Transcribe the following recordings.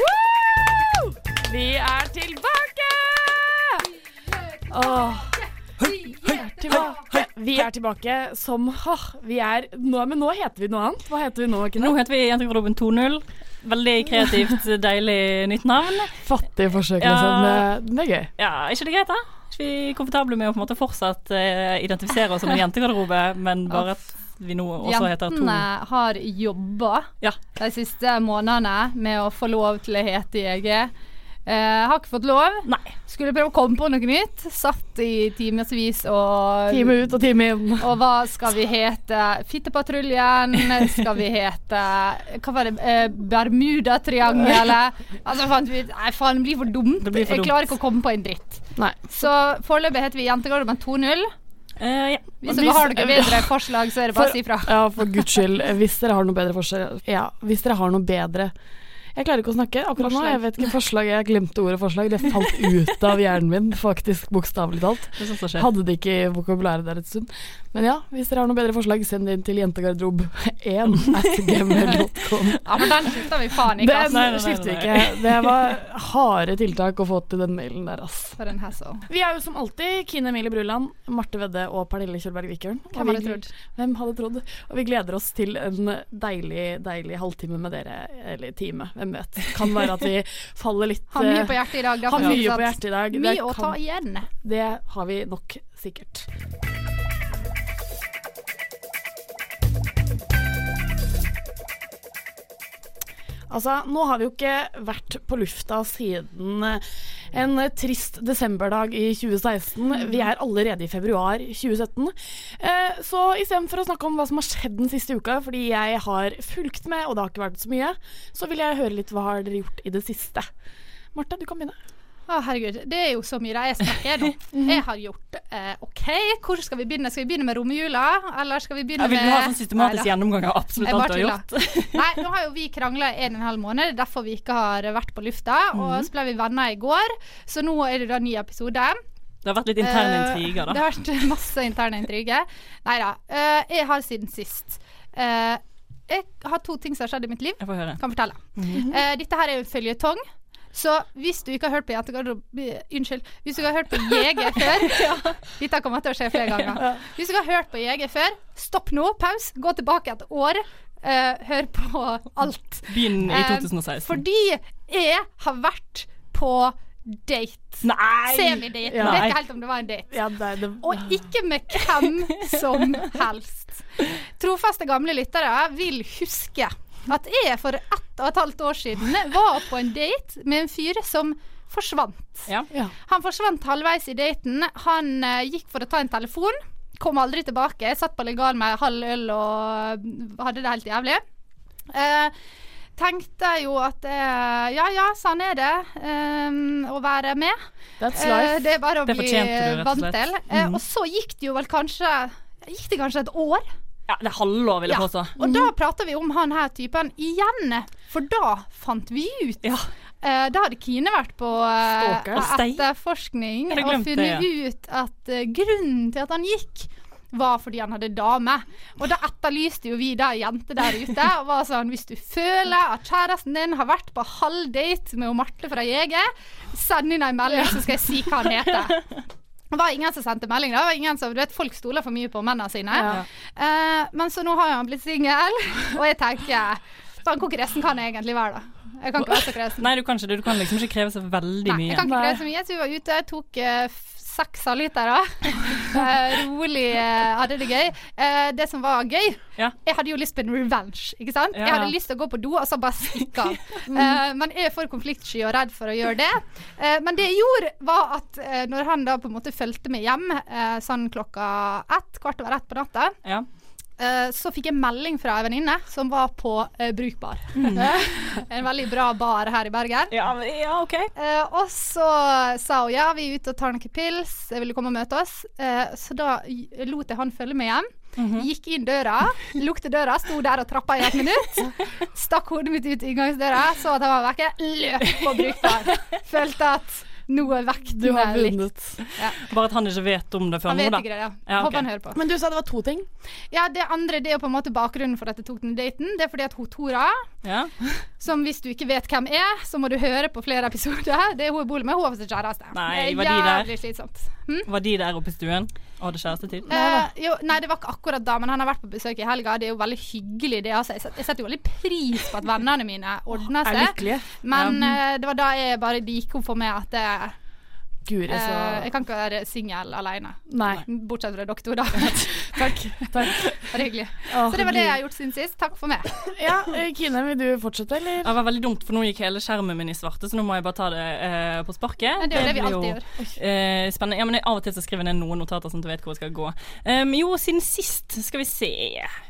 Woo! Vi er tilbake! Åh. Vi er tilbake. Vi er tilbake som åh, vi er nå, Men nå heter vi noe annet. Hva heter vi nå? Kine? Nå heter vi Jentegarderoben 2.0. Veldig kreativt, deilig nytt navn. Fattige forsøk, Ja. liksom. Det, er gøy. Ja, er ikke det greit, da? Er ikke vi komfortable med å på en måte fortsatt uh, identifisere oss som en jentegarderobe, men bare at vi nå også heter to Jentene har jobba Ja. de siste månedene med å få lov til å hete JG. Eh, har ikke fått lov. Nei. Skulle prøve å komme på noe nytt. Satt i timevis og Time ut og time inn. Og hva skal vi hete? Fittepatruljen? Skal vi hete Hva var det? Eh, Bermudatriangelet? Altså, fant vi Nei, faen, det blir for dumt. Blir for Jeg klarer ikke å komme på en dritt. Nei. Så foreløpig heter vi Jentegarderoben 2.0. Uh, ja. Hvis dere har noe bedre forslag, så er det bare å si fra. Ja, for guds skyld. Hvis dere har noe bedre forslag Ja, hvis dere har noe bedre Jeg klarer ikke å snakke akkurat nå. Jeg vet ikke forslag. Jeg glemte ordet forslag. Det falt ut av hjernen min, faktisk. Bokstavelig talt. Det skjer. Hadde det ikke i vokabularet der et stund. Men ja, hvis dere har noen bedre forslag, send det inn til jentegarderob1 at Ja, for den skifter vi faen ikke, Det altså. Nei, nei, nei, skifter vi ikke. Det var harde tiltak å få til den mailen der, ass. For en hassle. Vi er jo som alltid Kine Emilie Bruland, Marte Vedde og Pernille Kjølberg Vikørn. Hvem hadde trodd? Hvem hadde trodd? Og vi gleder oss til en deilig, deilig halvtime med dere. Eller time, hvem vet. Kan være at vi faller litt Har mye eh, på hjertet i dag. Har mye på hjertet i dag. Mye å ta igjen. Det har vi nok sikkert. Altså, nå har vi jo ikke vært på lufta siden eh, en trist desemberdag i 2016. Vi er allerede i februar 2017. Eh, så istedenfor å snakke om hva som har skjedd den siste uka, fordi jeg har fulgt med, og det har ikke vært så mye, så vil jeg høre litt hva har dere gjort i det siste. Marte, du kan begynne. Å, herregud. Det er jo så mye det jeg snakker nå. Jeg har gjort eh, OK, hvor skal vi begynne? Skal vi begynne med romjula, eller skal vi begynne Ja, vil du ha sånn systematisk gjennomgang av absolutt alt du har gjort? Nei, nå har jo vi krangla en og en halv måned, er derfor vi ikke har vært på lufta. Mhm. Og så ble vi venner i går, så nå er det da ny episode. Det har vært litt interne intriger intriger, Det har vært masse interne intriger. Nei da. eh, jeg har siden sist eh, Jeg har to ting som har skjedd i mitt liv. Jeg får høre. Kan fortelle. Mm -hmm. dette her er jo en føljetong. Så hvis du ikke har hørt på Jentegarderobe Unnskyld. Hvis du ikke har hørt på Jeger før Dette kommer til å skje flere ganger. Hvis du ikke har hørt på Jeger før, stopp nå. Paus. Gå tilbake et år. Uh, hør på alt. Begynn i Eh, 2016. Fordi jeg har vært på date. Nei! Semidate. Ja. Vet ikke helt om det var en date. Ja, det, det, Og ikke med hvem som helst. Trofaste gamle lyttere vil huske at jeg for ett og et halvt år siden var på en date med en fyr som forsvant. Ja. ja. Han forsvant halvveis i daten. Han uh, gikk for å ta en telefon. Kom aldri tilbake. Jeg satt på legal med halv øl og hadde det helt jævlig. Uh, tenkte jo at uh, ja ja, sånn er det eh, å være med. That's Eh, life. det er bare å Det bli vant til. Mm -hmm. Og så gikk det jo vel kanskje Gikk det kanskje et år? Ja, det er halvår, vil jeg Ja. påstå. Og da prater vi om han her typen igjen. For da fant vi ut Ja. Uh, da hadde Kine vært på, stei. etterforskning og funnet det, funnet ut at uh, grunnen til at han gikk, var fordi han hadde dame. Og da etterlyste jo vi da jenter der ute og var sånn Hvis du føler at kjæresten din har vært på halvdate med Marte fra Jeger, send inn en melding, så skal jeg si hva han heter. Det var ingen som sendte melding. da. Var ingen som, du vet, Folk stoler for mye på mennene sine. Ja. Uh, men så nå har jo han blitt singel, og jeg tenker Faen, hvor kresen kan jeg egentlig være, da? Jeg kan ikke være så kresen. Nei, du kan ikke det. Du kan liksom ikke kreve så veldig Nei, mye. jeg kan ikke kreve så mye. Så vi var ute, tok uh, seks halvlitere. Eh, rolig, eh, hadde det gøy. Eh, det som var gøy Ja. Jeg hadde jo lyst på en revenge, ikke sant? Ja. Jeg hadde lyst til å gå på do og så bare stikke av. Eh, men jeg er for konfliktsky og redd for å gjøre det. Eh, men det jeg gjorde, var at eh, når han da på en måte fulgte meg hjem eh, sånn klokka ett, kvart over ett på natta, Ja. Eh, så fikk jeg melding fra ei venninne som var på uh, Brukbar. Mm. en veldig bra bar her i Bergen. Ja, ja, OK. Eh, og så sa hun ja, vi er ute og tar noen pils, jeg ville komme og møte oss. Eh, så da lot jeg han følge med hjem. Mhm. Gikk inn døra, lukte døra, sto der og trappa i et minutt. Stakk hodet mitt ut inngangsdøra, så at han var vekke, løp på Brukbar. Følte at nå er Du har vektene litt vunnet. Bare at han ikke vet om det før Han nå, vet da. ikke det, ja. Ja, okay. Håper han hører på. Men du sa det var to ting. Ja, det andre det er jo på en måte bakgrunnen for at jeg tok den daten. Det er fordi at hun Tora, Ja. som hvis du ikke vet hvem er, så må du høre på flere episoder. Det er hun jeg bor med. Hun har fått seg kjæreste. Nei, var de der? jævlig slitsomt. Hm? Var de der oppe i stuen og hadde kjærestetid? Eh, jo, nei, det var ikke akkurat da, men han har vært på besøk i helga. Det er jo veldig hyggelig, det. Altså. Jeg, set- jeg setter jo veldig pris på at vennene mine ordner Er seg. Men eh, det var da jeg bare det gikk opp for meg at eh, så... eh, jeg kan ikke være singel alene. Nei. Bortsett fra dere to, da. Takk. takk. Bare hyggelig. Åh, Så det var det jeg har gjort siden sist. Takk for meg. Ja, eh, Kine, vil du fortsette, eller? Det var veldig dumt, for nå gikk hele skjermen min i svarte, så nå må jeg bare ta det eh, på sparket. Nei, det er det vi alltid jo, gjør. eh, spennende. Ja, men jeg, av og til så skriver jeg ned noen notater sånn at jeg vet hvor jeg skal gå. Um, jo, siden sist, skal vi se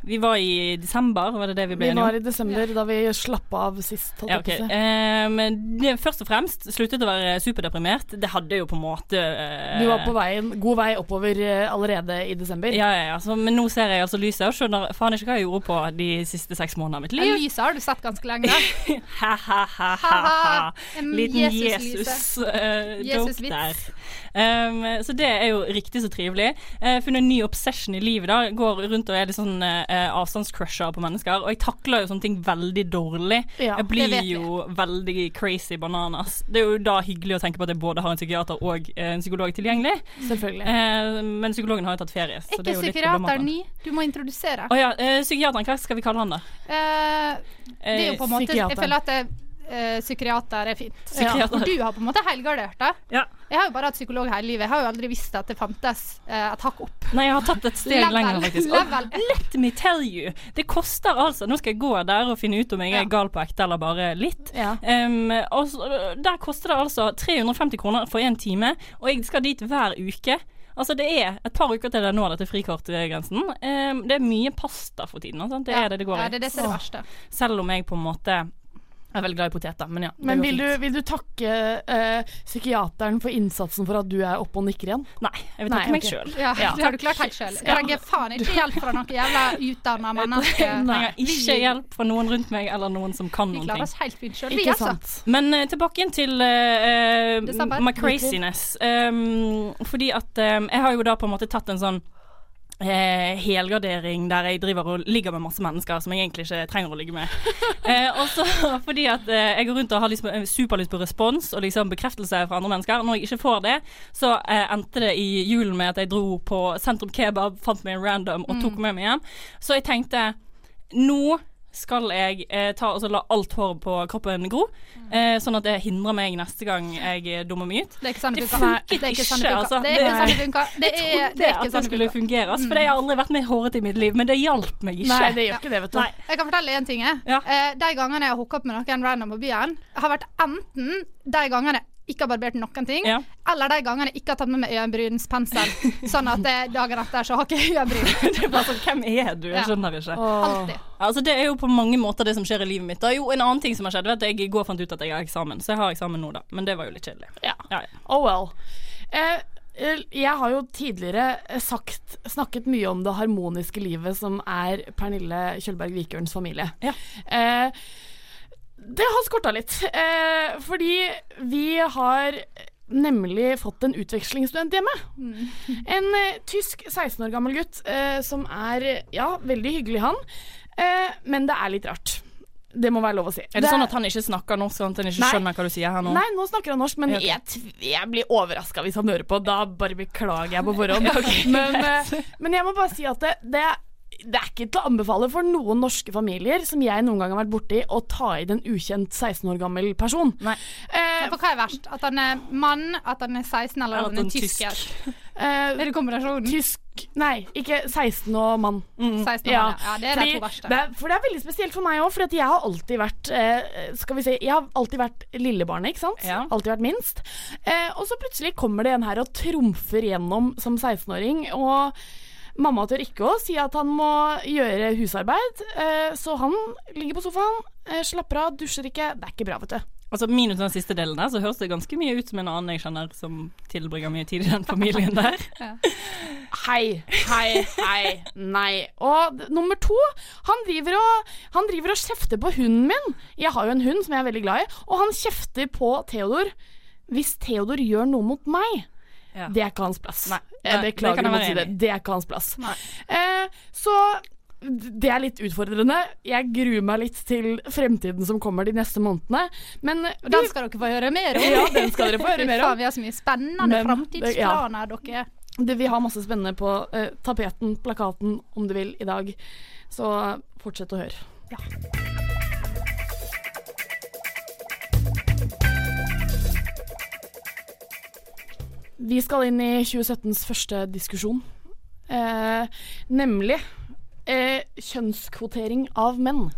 Vi var i desember, var det det vi ble Vi enige om? var i desember, da vi slapp av sist. Ja, okay. Ehm, det, først og fremst sluttet å være superdeprimert. Det hadde jo på en måte eh, Du var på veien, god vei oppover eh, allerede i desember. Ja, ja, ja. Så, men nå ser jeg altså lyset og skjønner faen ikke hva jeg gjorde på de siste seks månedene av mitt liv. Lyset har du sett ganske lenge. Ha-ha-ha. Ha-ha. Liten Jesus-lyse. Jesus-joke Jesus-vits. Um, så det er jo riktig så trivelig. Har funnet en ny obsession i livet. da Går rundt og er litt sånn uh, avstandscrusher på mennesker. Og jeg takler jo sånne ting veldig dårlig. Ja, jeg blir jo veldig crazy bananas. Det er jo da hyggelig å tenke på at jeg både har en psykiater og uh, en psykolog tilgjengelig. Selvfølgelig. Uh, men psykologen har jo tatt ferie. Så Er det ikke er jo litt psykiater problematisk. ny? Du må introdusere. Å ja, eh, psykiateren, hva skal vi kalle han da? Eh, det er jo på en måte Jeg føler at det, eh, psykiater er fint. Psykiater. Og du har på en måte helgardert det. Ja. Jeg har jo bare hatt psykolog hele livet. Jeg har jo aldri visst at det fantes uh, et hakk opp. Nei, jeg har tatt et steg lenger, faktisk. Og let me tell you, det koster altså Nå skal jeg gå der og finne ut om jeg Ja. er gal på ekte eller bare litt. Ja. Um, og der koster det altså 350 kroner for én time, og jeg skal dit hver uke. Altså Det er et par uker til jeg når dette frikortgrensen. Um, det er mye pasta for tiden. Altså. Det Ja. er det det går Ja, det er det som er det verste. Selv om jeg på en måte er veldig glad i poteter. Men ja. Men vil du, vil du takke uh, psykiateren for innsatsen for at du er oppe og nikker igjen? Nei, jeg vil Nei, takke meg okay. sjøl. Ja, Ja. Det har du klart helt sjøl. Jeg trenger faen ikke hjelp fra noen jævla utdanna mennesker. Jeg trenger ikke hjelp fra noen rundt meg eller noen som kan noen ting. Vi klarer oss helt fint sjøl, vi, altså. Men uh, tilbake igjen til uh, my craziness. Um, fordi at um, jeg har jo da på en måte tatt en sånn eh, helgardering der jeg driver og ligger med masse mennesker som jeg egentlig ikke trenger å ligge med. eh, også fordi at eh, jeg går rundt og har liksom, superlyst på respons og liksom bekreftelse fra andre mennesker. Når jeg ikke får det, så eh, endte det i julen med at jeg dro på Sentrum Kebab, fant meg en random og tok med meg hjem. Så jeg tenkte nå skal jeg eh, ta og la alt håret på kroppen gro, eh, sånn at det hindrer meg neste gang jeg eh, dummer meg ut. Det ikke sånn det funket er ikke sånn det altså. Det er ikke sånn det funker. Det er, det er Det ikke at det sånn skulle fungere, altså, for jeg har aldri vært med hårete i mitt liv, men det hjalp meg ikke. Nei, det gjør ikke det, vet du. Nei. Jeg kan fortelle én ting. jeg. Ja. Eh, de gangene jeg har hooka opp med noen random på byen, har vært enten de gangene jeg ikke har barbert noen ting, Ja. eller de gangene jeg ikke har tatt med meg øyenbrynspensel. sånn at eh, dagen etter så har ikke jeg øyenbryn. Det er bare sånn, hvem er du? Jeg Ja. skjønner ikke. Alltid. Altså, det er jo på mange måter det som skjer i livet mitt. Da. Jo, en annen ting som har skjedd, vet jeg i går fant ut at jeg har eksamen, så jeg har eksamen nå, da. Men det var jo litt kjedelig. Ja. Ja, ja. Oh well. Eh, eh, jeg har jo tidligere eh, sagt, snakket mye om det harmoniske livet som er Pernille Kjølberg Vikørns familie. Ja. Eh, Det har skorta litt. Eh, fordi vi har nemlig fått en utvekslingsstudent hjemme. En eh, tysk 16 år gammel gutt eh, som er ja, veldig hyggelig, han. Eh, men det er litt rart. Det må være lov å si. Er det, sånn at han ikke snakker norsk, sånn at han ikke Nei. skjønner hva du sier her nå? Nei, nå snakker han norsk, men jeg, jeg blir overraska hvis han hører på. Da bare beklager jeg på forhånd. men, eh, men jeg må bare si at det, det, det er ikke til å anbefale for noen norske familier som jeg noen gang har vært borti, å ta i en ukjent 16 år gammel person. Nei. Eh, For hva er verst? At han er mann, at han er 16, eller at han er tysk? tysk. eh, Er det kombinasjonen? tysk Nei, ikke 16 og mann. 16 Ja, ja, ja, det er fordi de to verste. det for det er veldig spesielt for meg òg, for at jeg har alltid vært eh, Skal vi si Jeg har alltid vært lillebarnet, ikke sant? Ja. Alltid vært minst. Eh, og så plutselig kommer det en her og trumfer gjennom som 16-åring. Og mamma tør ikke å si at han må gjøre husarbeid, eh, så han ligger på sofaen, eh, slapper av, dusjer ikke. Det er ikke bra, vet du. Altså Minus den siste delen der, så høres det ganske mye ut som en annen jeg kjenner som tilbringer mye tid i den familien der. Hei, hei, hei, nei. Og nummer to, han driver, og, han driver og kjefter på hunden min. Jeg har jo en hund som jeg er veldig glad i, og han kjefter på Theodor. Hvis Theodor gjør noe mot meg, Ja. det er ikke hans plass. Nei, Jeg nei, det beklager være si det. Det er ikke hans plass. Eh, så det er litt utfordrende. Jeg gruer meg litt til fremtiden som kommer de neste månedene. Men den skal dere få høre mer om. Ja, den skal dere få høre mer om. Vi har så mye spennende framtidsplaner, ja. dere. Det, vi har masse spennende på eh, tapeten, plakaten, om du vil, i dag. Så fortsett å høre. Vi skal inn i 2017s første diskusjon, eh, nemlig eh, kjønnskvotering av menn.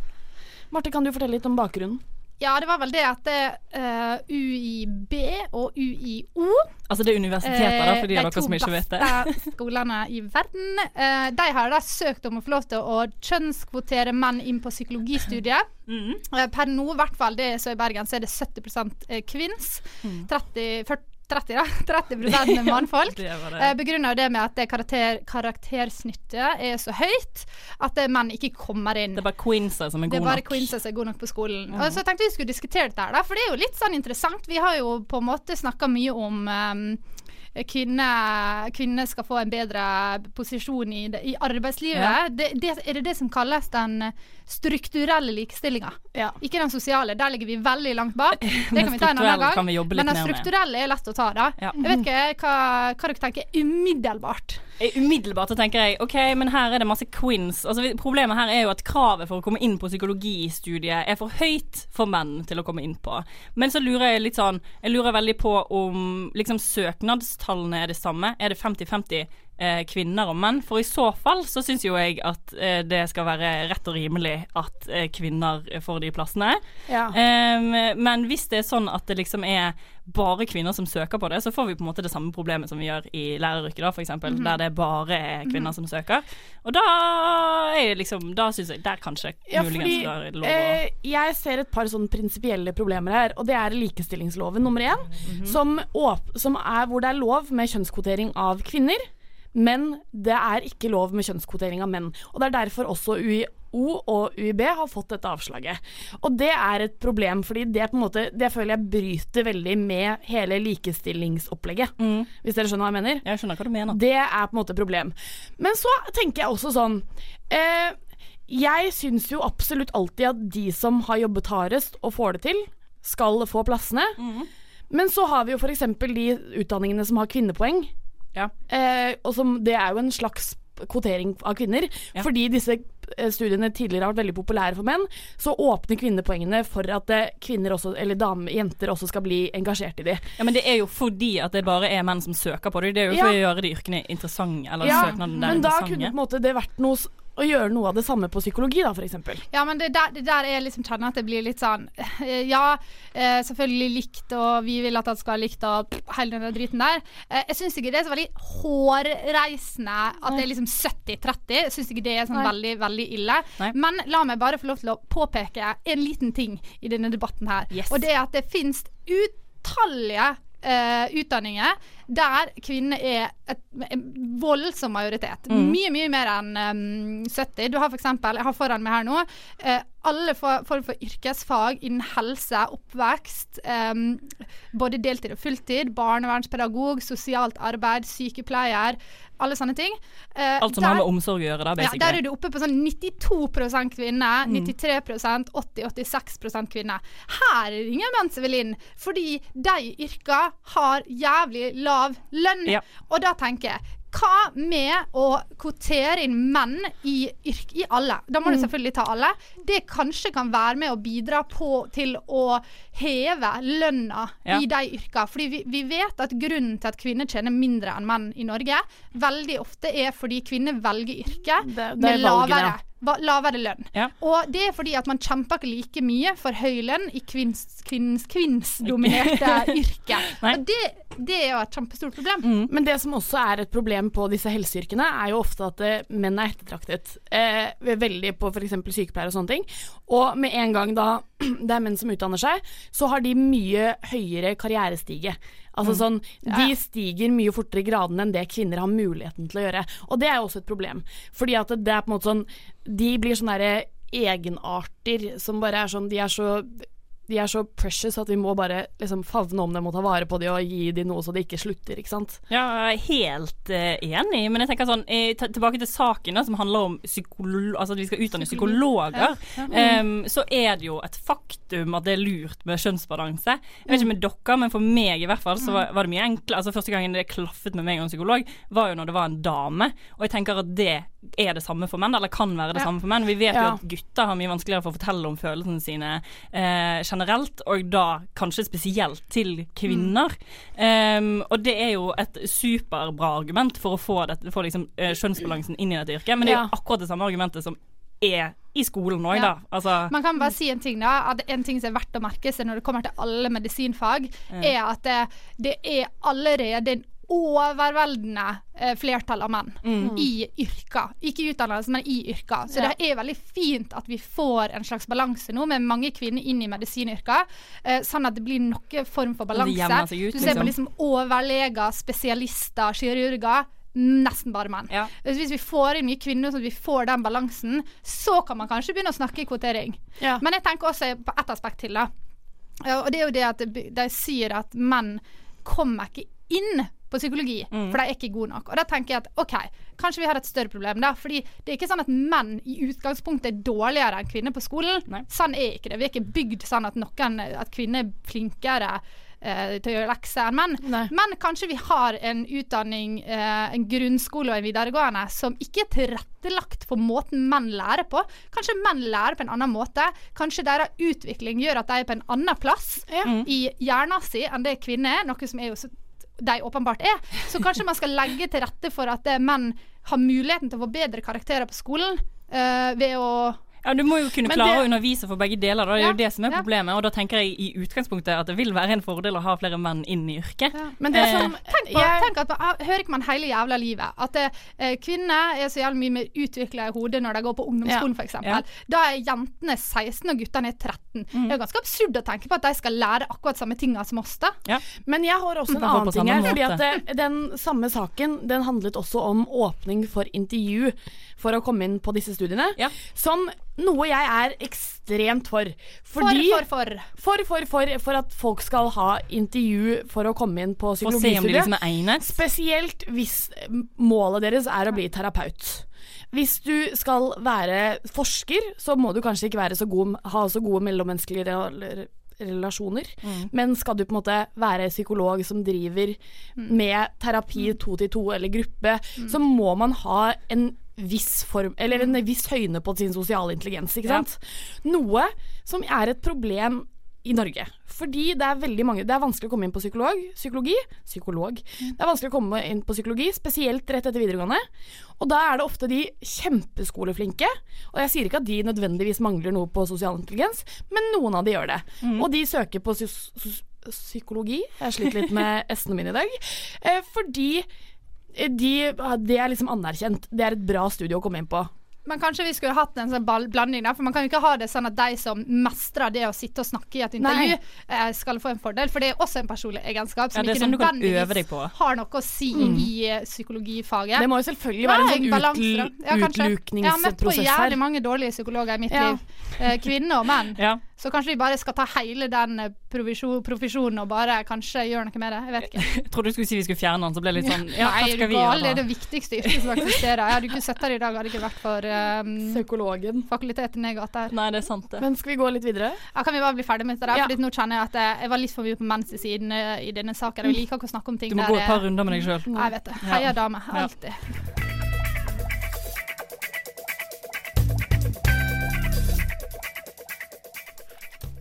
Marte, kan du fortelle litt om bakgrunnen? Ja, det var vel det at det, uh, UiB og UiO Altså det er universiteter, da, for de Eh, av dere som ikke vet det. to beste skolene i verden. Uh, de har da søkt om å få lov til å kjønnskvotere menn inn på psykologistudiet. Mm. Eh, per nå, i hvert fall det så i Bergen, så er det 70 kvinns. Mm. 30, 40, 30 da. 30 mannfolk. Det var Eh, det. Det med at det karakter, karaktersnittet er så høyt at eh, menn ikke kommer inn. Det er bare queenser som er Det er bare nok. som er gode nok på skolen. Og så tenkte vi skulle diskutere dette da, for det er jo litt sånn interessant. Vi har jo på en måte snakka mye om um, Kvinner, kvinner skal få en bedre posisjon i, i arbeidslivet. Ja. Det, det, er det det som kalles den strukturelle likestillinga? Ja. Ikke den sosiale, der ligger vi veldig langt bak. Det kan vi ta en annen gang. Men den strukturelle er lett å ta, da. Jeg vet ikke hva, hva dere tenker umiddelbart. Umiddelbart så tenker jeg OK, men her er det masse quins. Altså, problemet her er jo at kravet for å komme inn på psykologistudiet er for høyt for menn til å komme inn på. Men så lurer jeg litt sånn Jeg lurer veldig på om liksom søknadstallene er det samme. Er det 50-50 eh, kvinner og menn? For i så fall så syns jo jeg at eh, det skal være rett og rimelig at eh, kvinner får de plassene. Ja. Ehm, men hvis det er sånn at det liksom er bare kvinner som søker på det, så får vi på en måte det samme problemet som vi gjør i læreryrket, da, for eksempel, Mhm. der det bare er kvinner som søker. Og da er det liksom Da syns jeg Der kanskje Ja, muligens fordi lov å eh, jeg ser et par sånne prinsipielle problemer her, og det er likestillingsloven nummer én, Mhm. som, som er hvor det er lov med kjønnskvotering av kvinner, men det er ikke lov med kjønnskvotering av menn. Og det er derfor også UiO og UiB har fått dette avslaget. Og det er et problem, fordi det, på en måte, det føler jeg bryter veldig med hele likestillingsopplegget, Mm. hvis dere skjønner hva jeg mener. Jeg skjønner hva du mener. Det er på en måte et problem. Men så tenker jeg også sånn eh, Jeg syns jo absolutt alltid at de som har jobbet hardest og får det til, skal få plassene. Mm. Men så har vi jo f.eks. de utdanningene som har kvinnepoeng. Ja. Eh, og som, det er jo en slags kvotering av kvinner. Ja. Fordi disse eh, studiene tidligere har vært veldig populære for menn, så åpner kvinnepoengene for at eh, kvinner også, eller damer, jenter også skal bli engasjert i de. Ja, Men det er jo fordi at det bare er menn som søker på det. Det er jo Ja. for å gjøre de yrkene interessante. Eller Ja, søknaden der men da kunne på en måte det vært noe å gjøre noe av det samme på psykologi, da, f.eks. Ja, men det der, det der jeg liksom kjenner at det blir litt sånn eh, Ja, eh, selvfølgelig likt, og vi vil at det skal ha likt, og hele den driten der. Eh, jeg syns ikke det er så veldig hårreisende at det er liksom 70-30. Jeg syns ikke det er sånn Nei. veldig, veldig ille. Nei. Men la meg bare få lov til å påpeke en liten ting i denne debatten her. Yes. Og det er at det finnes utallige eh, utdanninger der kvinner er et, en voldsom majoritet. Mm. Mye, mye mer enn um, 70. Du har eksempel, jeg har foran meg her nå, eh, alle for- form for yrkesfag innen helse, oppvekst, um, både deltid og fulltid, barnevernspedagog, sosialt arbeid, sykepleier, alle sånne ting. Uh, Alt som der- har med omsorg å gjøre, da, ja, der er du oppe på sånn 92 kvinner, Mm. 93 80-86 kvinner. Her er det ingen menn som vil inn, fordi de yrka har jævlig lav lønn. Ja. Og da tenker jeg hva med å kvotere inn menn i yrk i alle? Da må Mm. du selvfølgelig ta alle. Det kanskje kan være med å bidra på til å heve lønna Ja. i de yrka. Fordi vi, vi vet at grunnen til at kvinner tjener mindre enn menn i Norge, veldig ofte er fordi kvinner velger yrke Det- det med lavere, lavere lønn. Ja. Og det er fordi at man kjemper ikke like mye for høy lønn i kvinns, kvinns, kvinnsdominerte yrker. Og det, det er jo et kjempestort problem. Men det som også er et problem på disse helseyrkene, er jo ofte at uh, menn er ettertraktet. Uh, veldig på f.eks. sykepleiere og sånne ting. Og med en gang da det er menn som utdanner seg, så har de mye høyere karrierestige. Altså sånn, De stiger mye fortere i gradene enn det kvinner har muligheten til å gjøre. Og det er jo også et problem. Fordi at det er på en måte sånn De blir sånne egenarter som bare er sånn De er så de er så precious at vi må bare liksom favne om dem og ta vare på dem og gi dem noe så det ikke slutter, ikke sant. Ja, jeg er helt uh, enig, men jeg tenker sånn eh, Tilbake til saken da, som handler om altså at vi skal utdanne psykologer. em, så er det jo et faktum at det er lurt med kjønnsbalanse. Jeg vet ikke med dere, men for meg i hvert fall så var, var det mye enklere. Altså Første gangen det klaffet med meg og en psykolog, var jo når det var en dame. Og jeg tenker at det er det samme for menn, eller kan være det Ja. samme for menn. Vi vet Ja. jo at gutter har mye vanskeligere for å fortelle om følelsene sine eh, generelt, og da kanskje spesielt til kvinner. Em, og det er jo et superbra argument for å få, dette, få liksom, eh, kjønnsbalansen inn i dette yrket, men det er jo akkurat det samme argumentet som er i skolen òg, Ja. da. Altså, Man kan bare si en ting da at En ting som er verdt å merke seg når det kommer til alle medisinfag, er at det, det er allerede en overveldende eh, flertall av menn i yrker. Ikke i utdannelse, men i yrker. Så Ja. det er veldig fint at vi får en slags balanse nå, med mange kvinner inn i medisinyrker. Eh, sånn at det blir noen form for balanse. du ser på liksom. liksom overleger, spesialister, kirurger. Nesten bare menn. Ja. Hvis vi får inn mye kvinner, så at vi får den balansen, så kan man kanskje begynne å snakke kvotering. Ja. Men jeg tenker også på ett aspekt til, da. Og det er jo det at de sier at menn kommer ikke inn på psykologi, Mm. for de er ikke gode nok. Og da tenker jeg at OK, kanskje vi har et større problem da. Fordi det er ikke sånn at menn i utgangspunktet er dårligere enn kvinner på skolen. Nei. Sånn er ikke det. Vi er ikke bygd sånn at, noen, at kvinner er flinkere eh, til å gjøre lekser enn menn. Men kanskje vi har en utdanning, eh, en grunnskole og en videregående, som ikke er tilrettelagt for måten menn lærer på. Kanskje menn lærer på en annen måte. Kanskje deres utvikling gjør at de er på en annen plass Ja. i hjernen sin enn det kvinner er, noe som er jo så de åpenbart er. Så kanskje man skal legge til rette for at eh, menn har muligheten til å få bedre karakterer på skolen uh, ved å Ja, Du må jo kunne Men klare det- å undervise for begge deler. Da. Det er Ja, jo det som er ja. problemet. Og da tenker jeg i utgangspunktet at det vil være en fordel å ha flere menn inn i yrket. Men det Eh, som Tenk, på, tenk at man, Hører ikke man hele jævla livet at eh, kvinner er så jævlig mye mer utvikla i hodet når de går på ungdomsskolen, Ja. f.eks. Ja. Da er jentene 16 og guttene er 13. Det er jo ganske absurd å tenke på at de skal lære akkurat samme tinga som oss. da. Ja. Men jeg har også en annen ting her. Fordi at Den samme saken den handlet også om åpning for intervju for å komme inn på disse studiene. Ja. Som noe jeg er ekstremt for. For, Fordi, for, for. for, for, for, for at folk skal ha intervju for å komme inn på psykologistudiet. liksom. Spesielt hvis målet deres er å bli terapeut. Hvis du skal være forsker, så må du kanskje ikke være så god, ha så gode mellommenneskelige relasjoner. relasjoner. Men skal du på en måte være psykolog som driver med terapi to til to eller gruppe, så må man ha en viss form, eller en viss høyne på sin sosiale intelligens, ikke sant? Noe som er et problem i Norge. Fordi det er veldig mange Det er vanskelig å komme inn på psykolog, psykologi. Psykolog. Det er vanskelig å komme inn på psykologi, spesielt rett etter videregående. Og da er det ofte de kjempeskoleflinke. Og jeg sier ikke at de nødvendigvis mangler noe på sosial intelligens, men noen av de gjør det. Og de søker på psykologi. Jeg sliter litt med s-ene mine i dag. Eh, fordi de, det er liksom anerkjent. Det er et bra studie å komme inn på. Men kanskje vi skulle hatt en sånn ball- blanding, da. For man kan jo ikke ha det sånn at de som mestrer det å sitte og snakke i et intervju, eh, skal få en fordel. For det er også en personlig egenskap som Ja, er ikke sånn nødvendigvis har noe å si i eh, psykologifaget. Det må jo selvfølgelig være Nei, en sånn utlukningsprosess her utl Ja, kanskje. Jeg har møtt på jævlig mange dårlige psykologer i mitt Ja. liv. Eh, kvinner og menn. Så kanskje vi bare skal ta hele den eh, profesjonen og bare kanskje gjøre noe med det. Jeg vet ikke. Jeg trodde du skulle si vi skulle fjerne den, så ble det litt sånn Ja, Nei, er skal du vi gal? Det er det viktigste yrket som eksisterer. Jeg hadde ikke sett her i dag hadde det ikke vært for um, Psykologen. fakulteten i gata her. Nei, det er sant, det. Men skal vi gå litt videre? Ja, kan vi bare bli ferdig med det der? Ja. Fordi nå kjenner jeg at jeg, jeg var litt for mye på menssiden eh, i denne saken. Jeg liker ikke å snakke om ting der Du må der gå et par runder med deg sjøl. Jeg vet det. Ja. Heia dame. Ja. Alltid.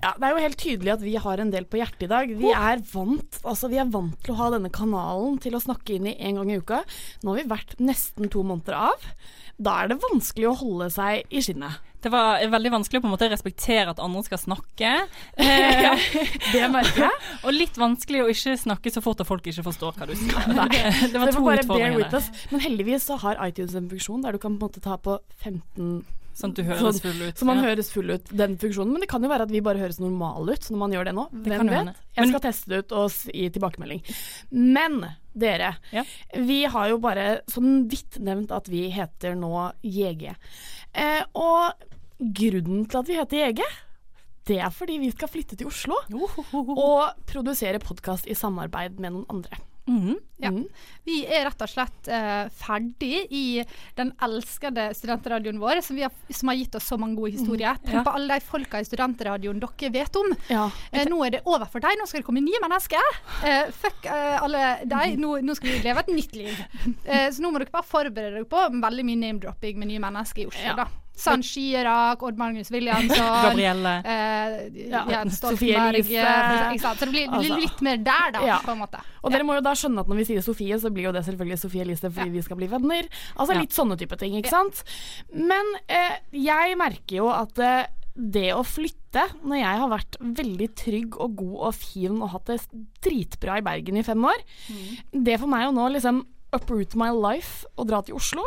Ja, Det er jo helt tydelig at vi har en del på hjertet i dag. Vi er vant altså vi er vant til å ha denne kanalen til å snakke inn i én gang i uka. Nå har vi vært nesten to måneder av. Da er det vanskelig å holde seg i skinnet. Det var veldig vanskelig å på en måte respektere at andre skal snakke. Eh, Det merker jeg. og litt vanskelig å ikke snakke så fort at folk ikke forstår hva du sier. Det var Det var to bare bear utfordringer. Men heldigvis så har iTunes en funksjon der du kan på en måte ta på 15 Sånn at du høres Sånn, full ut. Så man Ja. høres full ut, den funksjonen. Men det kan jo være at vi bare høres normale ut når man gjør det nå. Det Hvem vet? Jeg Men- skal teste det ut og gi tilbakemelding. Men dere, Ja. vi har jo bare sånn vidt nevnt at vi heter nå JG. Eh, og grunnen til at vi heter JG, det er fordi vi skal flytte til Oslo og produsere podkast i samarbeid med noen andre. Mhm. Ja. Mm. Vi er rett og slett eh, ferdig i den elskede studentradioen vår, som, vi har, som har gitt oss så mange gode historier. Tenk Ja. på alle de folka i studentradioen dere vet om. Ja. Eh, nå er det over for deg, nå skal det komme nye mennesker. Eh, fuck eh, alle deg, nå, nå skal vi leve et nytt liv. Eh, så nå må dere bare forberede dere på veldig mye name-dropping med nye mennesker i Oslo. Da. San Chirag, Odd Magnus Williamson, Gabrielle. eh, Ja, Jens Sofie Stoltenberg. Elise. eh? Så det blir, blir Altså. litt mer der, da, Ja. på en måte. Og dere må jo da skjønne at når vi sier Sofie, så blir jo det selvfølgelig Sofie Elise fordi vi skal bli venner. Altså Ja. litt sånne type ting, ikke sant. Men eh, jeg merker jo at eh, det å flytte, når jeg har vært veldig trygg og god og fin og hatt det dritbra i Bergen i fem år, det for meg å nå liksom uproot my life og dra til Oslo,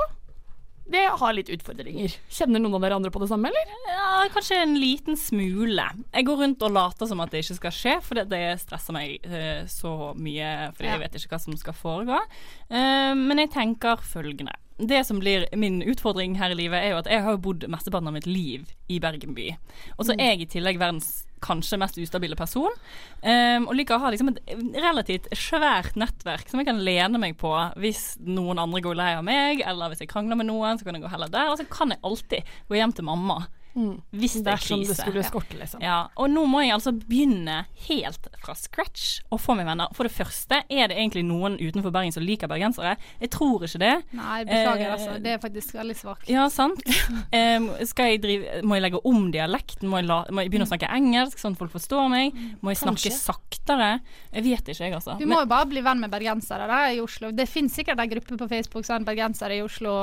det har litt utfordringer. Kjenner noen av dere andre på det samme, eller? Ja, kanskje en liten smule. Jeg går rundt og later som at det ikke skal skje, for det, det stresser meg eh, så mye fordi Ja. jeg vet ikke hva som skal foregå. Eh, men jeg tenker følgende. Det som blir min utfordring her i livet, er jo at jeg har bodd mesteparten av mitt liv i Bergen by. Og så er jeg i tillegg verdens kanskje mest ustabile person. Um, og liker å ha liksom et relativt svært nettverk som jeg kan lene meg på hvis noen andre går lei av meg, eller hvis jeg krangler med noen, så kan jeg gå heller der. Og så kan jeg alltid gå hjem til mamma hvis det er Dersom det krise. skulle skorte, liksom. Ja, og nå må jeg altså begynne helt fra scratch og få meg venner. For det første, er det egentlig noen utenfor Bergen som liker bergensere? Jeg tror ikke det. Nei, beklager, Eh, altså. Det er faktisk veldig svakt. Ja, sant. um, skal jeg drive, må jeg legge om dialekten? Må jeg, la, må jeg begynne å snakke engelsk, sånn at folk forstår meg? Må jeg snakke Kanskje. saktere? Jeg vet ikke, jeg, altså. Du må jo bare bli venn med bergensere da, i Oslo. Det finnes sikkert en gruppe på Facebook sånn bergensere i Oslo.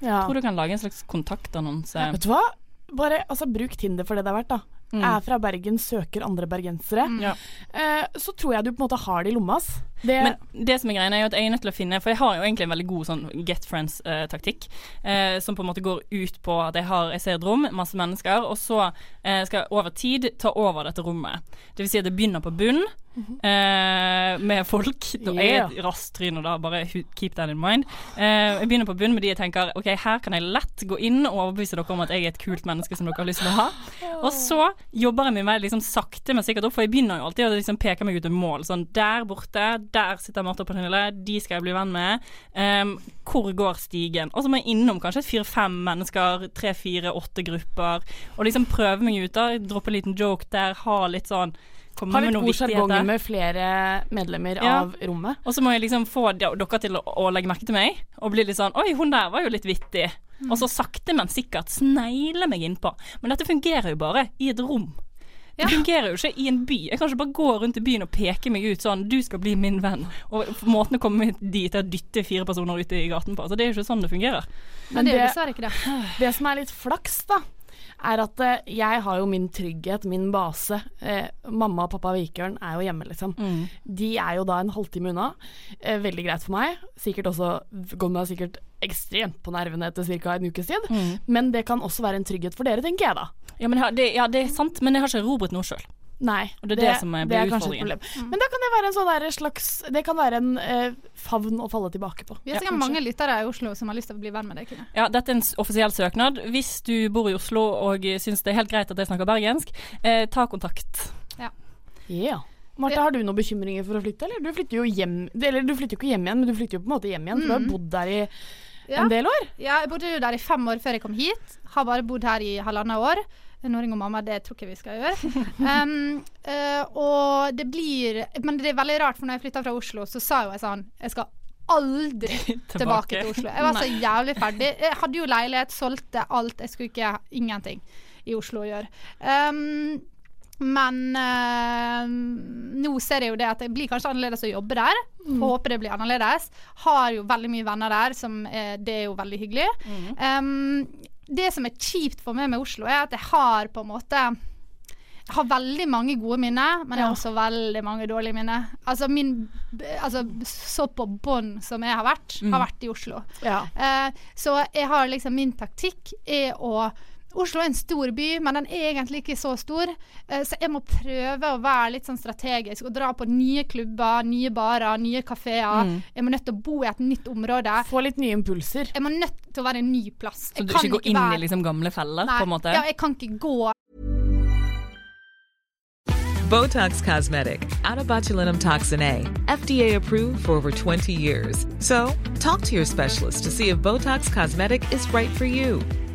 Ja. jeg tror du kan lage en slags kontaktannonse. Vet du hva? Bare altså, bruk Tinder for det det er verdt, da. Er fra Bergen, søker andre bergensere. Ja. Eh, så tror jeg du på en måte har det i lomma. ass. Det, Men det som er greia er jo at jeg er nødt til å finne For jeg har jo egentlig en veldig god sånn get friends-taktikk. Eh, som på en måte går ut på at jeg, har, jeg ser et rom, masse mennesker, og så eh, skal jeg over tid ta over dette rommet. Det vil si at det begynner på bunn. eh, med folk. Da er jeg et raskt tryne, da. Bare keep that in mind. Eh, jeg begynner på bunn med de jeg tenker OK, her kan jeg lett gå inn og overbevise dere om at jeg er et kult menneske som dere har lyst til å ha. Og så jobber jeg meg meg liksom sakte, men sikkert opp, for jeg begynner jo alltid å liksom peke meg ut et mål. Sånn der borte, der sitter Marte og Pernille, de skal jeg bli venn med. Um, hvor går stigen? Og så må jeg innom kanskje fire-fem mennesker, tre, fire, åtte grupper, og liksom prøve meg ut. da Droppe en liten joke der, ha litt sånn Komme med litt god sjargong med flere medlemmer Ja. av rommet. Og så må jeg liksom få dere til å, å legge merke til meg, og bli litt sånn Oi, hun der var jo litt vittig. Og så sakte, men sikkert snegle meg innpå. Men dette fungerer jo bare i et rom. Det fungerer jo ikke i en by. Jeg kan ikke bare gå rundt i byen og peke meg ut sånn 'du skal bli min venn'. Og måten å komme dit er å dytte fire personer ute i gaten på. Så det er jo ikke sånn det fungerer. Men det det- er ikke det. Det som er litt flaks, da, er at eh, jeg har jo min trygghet, min base. Eh, mamma og pappa Vikørn er jo hjemme, liksom. De er jo da en halvtime unna. Eh, veldig greit for meg. Sikkert også går meg sikkert ekstremt på nervene etter ca. en ukes tid. Men det kan også være en trygghet for dere, tenker jeg da. Ja, men har- det, ja, det er sant, men jeg har ikke erobret noe sjøl. Nei, Og det er det som er- kanskje et problem. problem. Men da kan det være en sånn slags Det kan være en eh, favn å falle tilbake på. Vi har sikkert mange lyttere i Oslo som har lyst til å bli venn med deg. Kine. Ja, dette er en offisiell søknad. Hvis du bor i Oslo og syns det er helt greit at jeg snakker bergensk, eh, ta kontakt. Yeah. Marte, har du noen bekymringer for å flytte, eller? Du flytter jo hjem Eller du flytter jo ikke hjem igjen, men du flytter jo på en måte hjem igjen, for du har bodd der i Ja. en del år. Ja, jeg bodde jo der i fem år før jeg kom hit. Har bare bodd her i halvannet år. Nå og mamma, det tror ikke vi skal gjøre. Um, uh, og det blir Men det er veldig rart, for når jeg flytta fra Oslo, så sa jo jeg sånn Jeg skal aldri tilbake til Oslo. Jeg var så jævlig ferdig. Jeg hadde jo leilighet, solgte alt. Jeg skulle ikke ingenting i Oslo å gjøre. Um, men øh, nå ser jeg jo det at det blir kanskje annerledes å jobbe der. Håper det blir annerledes. Har jo veldig mye venner der, som er, det er jo veldig hyggelig. Um, det som er kjipt for meg med Oslo, er at jeg har på en måte jeg har veldig mange gode minner, men jeg har Ja. også veldig mange dårlige minner. Altså, min, altså så på bånn som jeg har vært, har vært i Oslo. Ja. Eh, så jeg har liksom min taktikk er å Oslo er en stor by, men den er egentlig ikke så stor. Eh, så jeg må prøve å være litt sånn strategisk og dra på nye klubber, nye barer, nye kafeer. Jeg må nødt til å bo i et nytt område. Få litt nye impulser. Jeg må nødt til å være en ny plass. Så Jeg du kan ikke går inn være- i liksom gamle feller, Nei, på en måte? Ja, jeg kan ikke gå Botox Cosmetic, out of botulinum toxin A, FDA approved for over 20 years. So, talk to your specialist to see if Botox Cosmetic is right for you.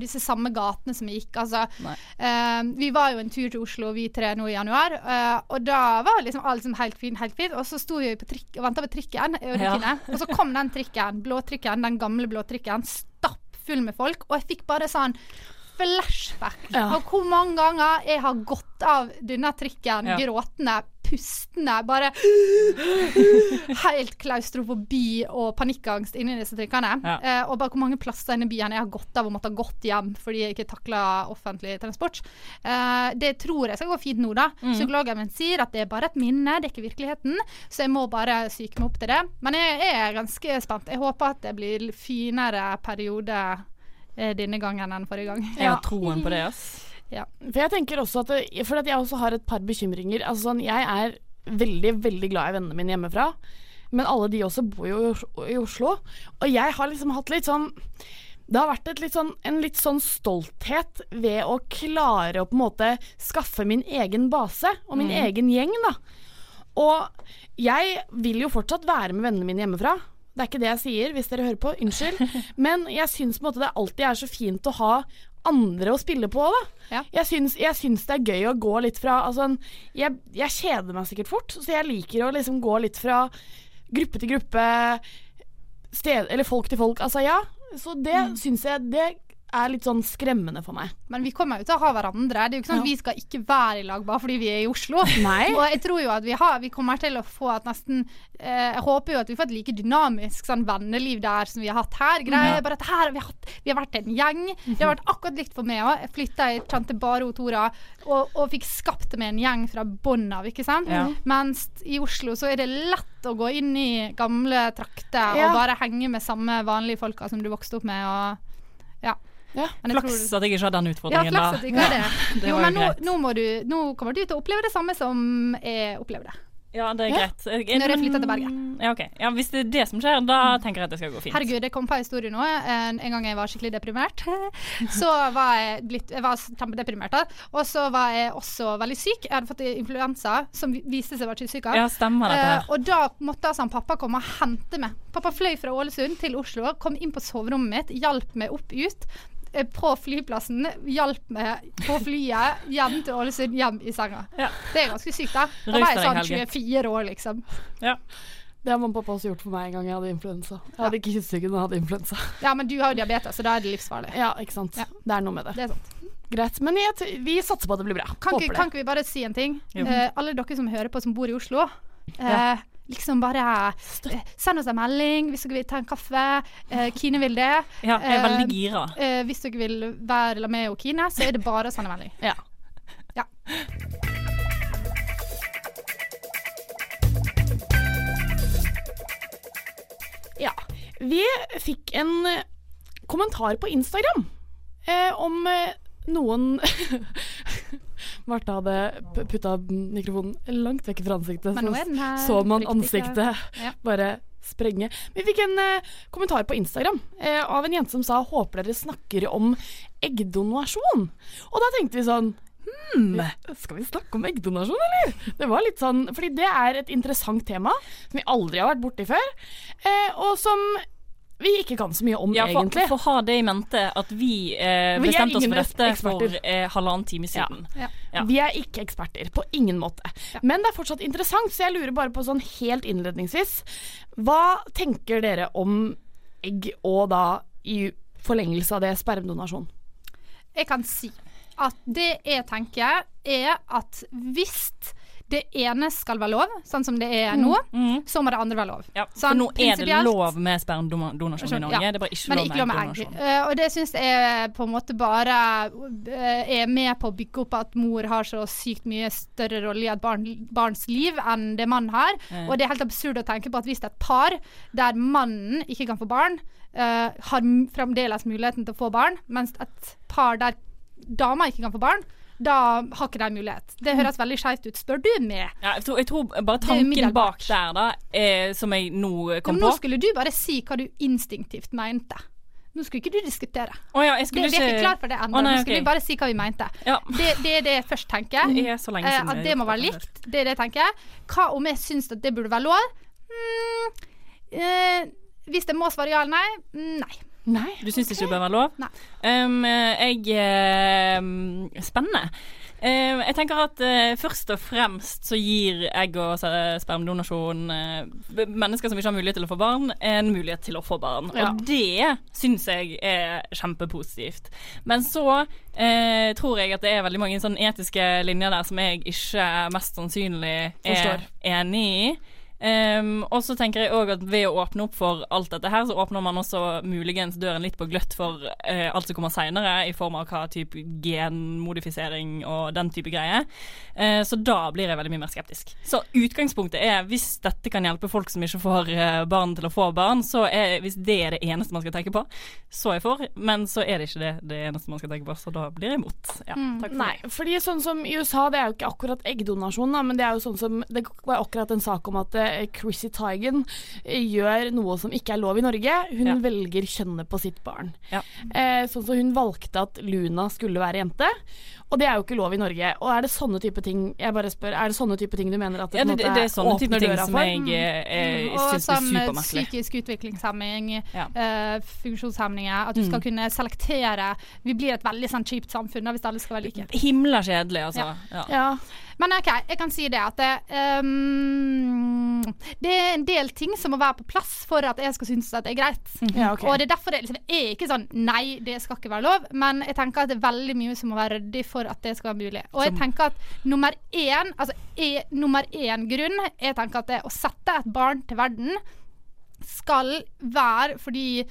disse samme gatene som vi gikk. Altså, eh, vi var jo en tur til Oslo, vi tre, nå i januar. uh, og da var liksom alt liksom helt fint, helt fint. Og så sto vi på trikk og venta på trikken, og Ja. Og så kom den trikken, blåtrikken, den gamle blåtrikken, stappfull med folk. Og jeg fikk bare sånn flashback Ja. av hvor mange ganger jeg har gått av denne trikken Ja. gråtende, pustende, bare Helt klaustrofobi og panikkangst inni disse trikkene. Ja. Eh, og bare hvor mange plasser inne i byen jeg har gått av og måtte ha gått hjem fordi jeg ikke takla offentlig transport. Eh, det tror jeg skal gå fint nå, da. Mm. Psykologen min sier at det er bare et minne, det er ikke virkeligheten. Så jeg må bare psyke meg opp til det. Men jeg er ganske spent. Jeg håper at det blir finere periode eh, denne gangen enn forrige gang. Jeg har troen på det, ass. Ja. For jeg tenker også at det, For at jeg også har et par bekymringer. Altså sånn, Jeg er veldig, veldig glad i vennene mine hjemmefra. Men alle de også bor jo i Oslo. Og jeg har liksom hatt litt sånn det har vært et litt sånn, en litt sånn stolthet ved å klare å på en måte skaffe min egen base og min egen gjeng, da. Og jeg vil jo fortsatt være med vennene mine hjemmefra. Det er ikke det jeg sier, hvis dere hører på. Unnskyld. Men jeg syns på en måte det alltid er så fint å ha andre å spille på, da. Ja. Jeg, syns, jeg syns det er gøy å gå litt fra Altså, jeg, jeg kjeder meg sikkert fort, så jeg liker å liksom gå litt fra gruppe til gruppe, sted, eller folk til folk. Altså, ja. Så det Mm. syns jeg Det er litt sånn skremmende for meg. Men vi kommer jo til å ha hverandre. Det er jo ikke sånn at Ja. vi skal ikke være i lag bare fordi vi er i Oslo. Nei. Og jeg tror jo at vi, har, vi kommer til å få at nesten eh, Jeg håper jo at vi får et like dynamisk sånn venneliv der som vi har hatt her. Greier bare at her har vi hatt Vi har vært en gjeng. Det har vært akkurat likt for meg òg. Jeg flytta i kjente bare hun Tora og, og fikk skapt meg en gjeng fra bånn av, ikke sant. Ja. Mens i Oslo så er det lett å gå inn i gamle trakter Ja. og bare henge med samme vanlige folka som du vokste opp med. og ja. Ja. Flaks at jeg ikke har den ja, utfordringen flaks da. at ikke har det. det jo, men nå, nå, må du, nå kommer du til å oppleve det samme som jeg opplevde. Ja, det er Ja. greit. Jeg, Når jeg flytter til Bergen. Ja, ok. Ja, hvis det er det som skjer, da tenker jeg at det skal gå fint. Herregud, det kom på en historie nå. En, en gang jeg var skikkelig deprimert. Så var jeg blitt Jeg var kjempedeprimert. da. Og så var jeg også veldig syk. Jeg hadde fått influensa, som viste seg var syk av. Ja, stemmer dette Eh, her. og da måtte altså pappa komme og hente meg. Pappa fløy fra Ålesund til Oslo, kom inn på soverommet mitt, hjalp meg opp ut. Eh, På flyplassen, hjalp meg på flyet hjem til Ålesund, hjem i senga. Ja. Det er ganske sykt, da. Da var jeg sånn 24 år, liksom. Ja. Det har mamma og pappa også gjort for meg en gang jeg hadde influensa. Jeg hadde ikke kyssesyken, jeg hadde influensa. Ja, men du har jo diabetes, så da er det livsfarlig. Ja, ikke sant. Ja. Det er noe med det. Det er sant. Greit. Men jeg, vi satser på at det blir bra. Kan Håper ikke, det. kan ikke vi bare si en ting? Eh, alle dere som hører på som bor i Oslo. Eh, Liksom bare eh, Send oss en melding hvis dere vil ta en kaffe. Eh, Kine vil det. Ja, jeg er Eh, veldig gira. Eh, hvis dere vil være med og Kine, så er det bare å sende melding. Ja. Ja. Ja. Vi fikk en eh, kommentar på Instagram eh, om eh, noen Martha hadde putta mikrofonen langt vekk fra ansiktet, så så man ansiktet Ja. bare sprenge. Vi fikk en eh, kommentar på Instagram eh, av en jente som sa 'håper dere snakker om eggdonasjon'. Og da tenkte vi sånn Hmm, skal vi snakke om eggdonasjon, eller? Det var litt sånn, fordi det er et interessant tema som vi aldri har vært borti før, eh, og som vi ikke kan så mye om, Ja, for, egentlig. for ha det i mente at vi eh, Vi bestemte oss for dette eksperter. for eh, halvannen time siden. Ja. Ja. Vi er ikke eksperter, på ingen måte. Men det er fortsatt interessant, så jeg lurer bare på sånn helt innledningsvis Hva tenker dere om egg, og da i forlengelse av det spermdonasjon? Jeg kan si at det jeg tenker, er at hvis det ene skal være lov, sånn som det er nå, så må det andre være lov. Ja, for Sånn, nå er det lov med spermdonasjon i Norge. Ja. Det er bare ikke lov med eggdonasjon. Eh, og det syns jeg på en måte bare uh, er med på å bygge opp at mor har så sykt mye større rolle i et barn, barns liv enn det mann har. Og det er helt absurd å tenke på at hvis det er et par der mannen ikke kan få barn, uh, har fremdeles muligheten til å få barn, mens et par der dama ikke kan få barn, da har ikke de mulighet. Det høres veldig skeivt ut, spør du meg. Ja, jeg, tror, jeg tror bare tanken bak der, da, eh, som jeg nå kom på nå på skulle du bare si hva du instinktivt mente. Nå skulle ikke du diskutere. Oh, ja, Det, vi er ikke klar for det ennå. Oh, Nå skulle okay. vi bare si hva vi mente. Ja. Det, det er det jeg først tenker. Det Eh, at det må være likt. Det er det jeg tenker. Hva om jeg syns at det burde være lov? Mm, eh, hvis det må svare ja eller nei? Mm, Nei. Nei. Du syns ikke det bør være lov? Um, jeg um, Spennende. Eh, jeg tenker at uh, først og fremst så gir egg- og spermdonasjon uh, mennesker som ikke har mulighet til å få barn, en mulighet til å få barn. Ja. Og det syns jeg er kjempepositivt. Men så uh, tror jeg at det er veldig mange sånn etiske linjer der som jeg ikke mest sannsynlig Forstår. er enig i. Um, og så tenker jeg òg at ved å åpne opp for alt dette her, så åpner man også muligens døren litt på gløtt for uh, alt som kommer seinere, i form av hva type genmodifisering og den type greier. Uh, så da blir jeg veldig mye mer skeptisk. Så utgangspunktet er hvis dette kan hjelpe folk som ikke får uh, barn til å få barn, så er, hvis det er det eneste man skal tenke på, så er jeg for. Men så er det ikke det det eneste man skal tenke på, så da blir jeg imot. Ja, takk for Nei, fordi sånn som i USA, det er jo ikke akkurat eggdonasjon, da, men det er jo sånn som Det var akkurat en sak om at eh, Chrissy Teigen eh, gjør noe som ikke er lov i Norge. Hun Ja. velger kjønnet på sitt barn. Ja. Eh, sånn som hun valgte at Luna skulle være jente, og det er jo ikke lov i Norge. Og er det sånne type ting Jeg bare spør, er det sånne type ting du mener at det, Ja, det, det, det er sånne type ting som for? jeg eh, eh, syns er sånn Og supermerkelig. psykisk utviklingshemming, Ja. eh, funksjonshemninger, at du Mm. skal kunne selektere. Vi blir et veldig sånn kjipt samfunn da, hvis alle skal være like. Himla kjedelig, altså. Ja. Ja. Men OK, jeg kan si det at det, um, det er en del ting som må være på plass for at jeg skal synes at det er greit. Ja, okay. Og det er derfor det liksom, er ikke sånn nei, det skal ikke være lov, men jeg tenker at det er veldig mye som må være ryddig for at det skal være mulig. Og jeg tenker at nummer én, altså er, nummer én grunn, jeg tenker at det å sette et barn til verden skal være fordi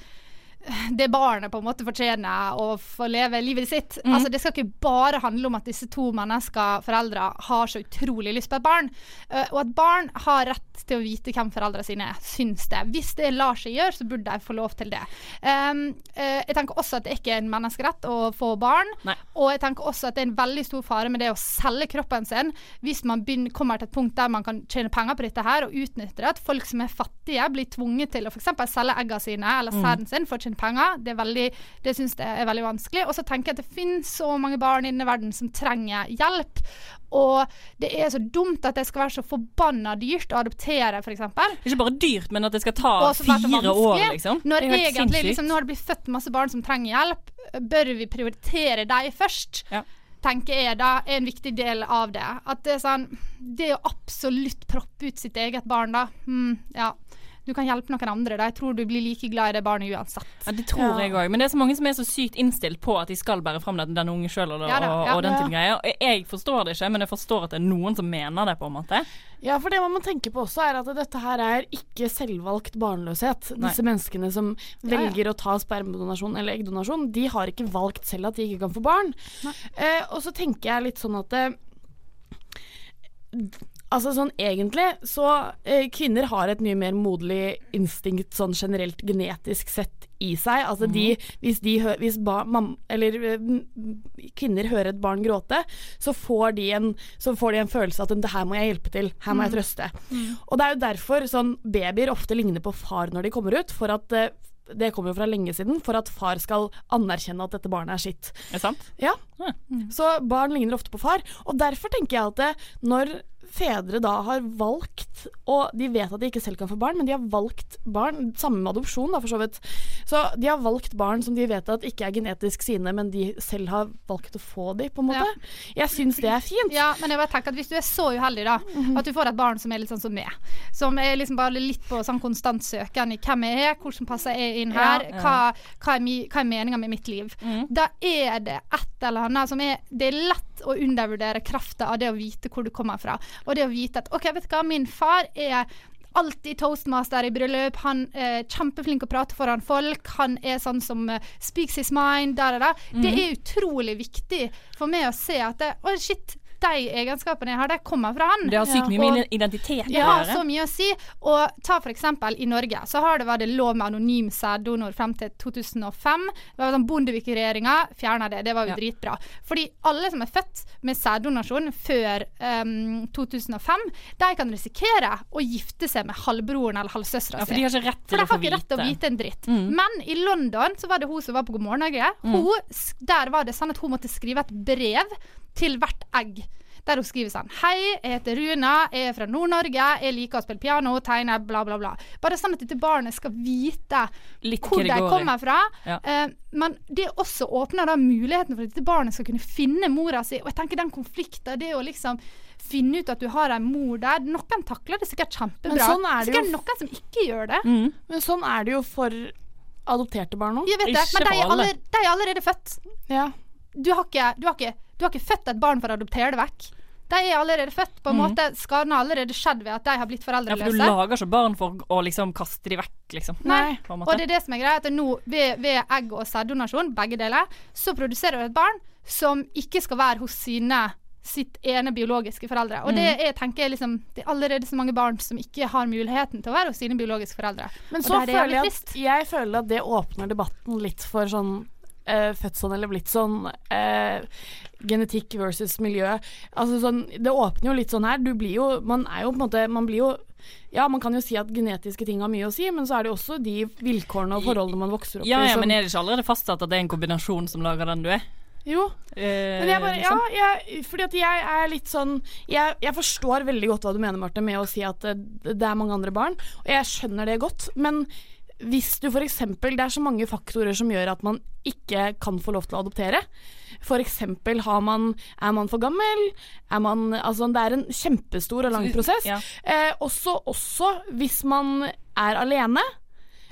det barnet på en måte fortjener å få leve livet sitt. Altså Det skal ikke bare handle om at disse to mennesker, foreldre, har så utrolig lyst på et barn. Uh, og at barn har rett til å vite hvem foreldrene sine syns det. Hvis det lar seg gjøre, så burde de få lov til det. Um, uh, jeg tenker også at det ikke er en menneskerett å få barn. Nei. Og jeg tenker også at det er en veldig stor fare med det å selge kroppen sin hvis man begynner, kommer til et punkt der man kan tjene penger på dette her og utnytte det. At folk som er fattige, blir tvunget til å f.eks. selge eggene sine eller sæden sin for å tjene penger. Det, veldig, det syns jeg er veldig vanskelig. Og så tenker jeg at det finnes så mange barn i denne verden som trenger hjelp. Og det er så dumt at det skal være så forbanna dyrt å adoptere, f.eks. Ikke bare dyrt, men at det skal ta fire år, liksom. Når Det egentlig liksom, Nå har det blitt født masse barn som trenger hjelp. Bør vi prioritere dem først? Ja. tenker jeg da er en viktig del av det. At det er sånn Det å absolutt proppe ut sitt eget barn, da. Mm, ja. Du kan hjelpe noen andre. Da. Jeg tror du blir like glad i det barnet uansett. Ja, det tror jeg òg. Men det er så mange som er så sykt innstilt på at de skal bære fram den, den unge sjøl og, Ja og, ja. og den type greier. Jeg forstår det ikke, men jeg forstår at det er noen som mener det, på en måte. Ja, for det man må tenke på også, er at dette her er ikke selvvalgt barnløshet. Nei. Disse menneskene som Ja, ja. velger å ta spermedonasjon eller eggdonasjon, de har ikke valgt selv at de ikke kan få barn. Eh, og så tenker jeg litt sånn at eh, Altså sånn egentlig så eh, Kvinner har et mye mer moderlig instinkt sånn generelt genetisk sett i seg. Altså de Hvis, de hø hvis ba mam eller eh, kvinner hører et barn gråte, så får de en, så får de en følelse at det her må jeg hjelpe til, her må jeg trøste. Og det er jo derfor sånn babyer ofte ligner på far når de kommer ut, for at eh, det kommer jo fra lenge siden, for at far skal anerkjenne at dette barnet er sitt. Er det sant? Ja. Ja. Så barn ligner ofte på far. Og derfor tenker jeg at det, når fedre da har valgt, og de vet at de ikke selv kan få barn, men de har valgt barn, samme med adopsjon da for så vidt, så de har valgt barn som de vet at ikke er genetisk sine, men de selv har valgt å få de, på en måte. Jeg syns det er fint. Ja, men jeg bare tenker at hvis du er så uheldig, da, at du får et barn som er litt sånn som meg, som er liksom bare litt på sånn konstant søken i hvem jeg er, hvordan passer jeg inn her, Ja, ja. hva, hva er, mi, hva er meninga med mitt liv, da er det et eller annet som er Det er lett å undervurdere krafta av det å vite hvor du kommer fra, og det å vite at OK, vet du hva, min far er Alltid toastmaster i bryllup. Han er kjempeflink å prate foran folk. Han er sånn som eh, speaks his mind. Der, og Mm. Det er utrolig viktig for meg å se at det, oh shit, de egenskapene jeg har, de kommer fra han. Det har sykt mye med identitet å gjøre. så mye å si. Og ta for eksempel i Norge, så har det vært lov med anonym sæddonor frem til 2005. Det var sånn Bondevik-regjeringa fjerna det. Det var jo Ja. dritbra. Fordi alle som er født med sæddonasjon før um, 2005, de kan risikere å gifte seg med halvbroren eller halvsøstera Ja, for de har ikke rett For til de å har ikke rett til å vite. en dritt. Men i London så var det hun som var på God morgen Norge. Mm. Der var det sånn at hun måtte skrive et brev til hvert egg. Der hun skriver sånn Hei, jeg heter Runa, jeg er fra Nord-Norge, jeg liker å spille piano, tegne, bla, bla, bla. Bare sånn at dette barnet skal vite Litt hvor de kommer fra. Ja. Eh, men det også åpner da muligheten for at dette barnet skal kunne finne mora si. Og jeg tenker den konflikten, det å liksom finne ut at du har en mor der Noen takler det sikkert kjempebra. Men sånn er det jo. sikkert noen som ikke gjør det. Men sånn er det jo for adopterte barn òg. Jeg vet det, men de er, allerede, de er allerede født. Ja. Du har, ikke, du, har ikke, du har ikke født et barn for å adoptere det vekk. De er allerede født. på en måte Skaden har allerede skjedd ved at de har blitt foreldreløse. Ja, for du lager ikke barn for å liksom kaste de vekk, liksom. Nei, på en måte. og det er det som er greia. At nå, ved, ved egg- og sæddonasjon, begge deler, så produserer du et barn som ikke skal være hos sine sitt ene biologiske foreldre. Og det er, tenker jeg liksom Det er allerede så mange barn som ikke har muligheten til å være hos sine biologiske foreldre. Men Og så det er føler jeg at, jeg føler at det åpner debatten litt for sånn eh, født sånn eller blitt sånn. eh, genetikk versus miljø. Altså sånn, det åpner jo litt sånn her. Du blir jo Man er jo på en måte Man blir jo Ja, man kan jo si at genetiske ting har mye å si, men så er det også de vilkårene og forholdene man vokser opp Ja, i. ja, som- men er det ikke allerede fastsatt at det er en kombinasjon som lager den du er? Jo, Eh, Men jeg bare, ja, liksom? jeg, fordi at jeg er litt sånn jeg, jeg forstår veldig godt hva du mener, Marte, med å si at det, det er mange andre barn. Og jeg skjønner det godt. Men hvis du f.eks. Det er så mange faktorer som gjør at man ikke kan få lov til å adoptere. F.eks. har man Er man for gammel? Er man Altså, det er en kjempestor og lang prosess. ja. Eh, også, også hvis man er alene.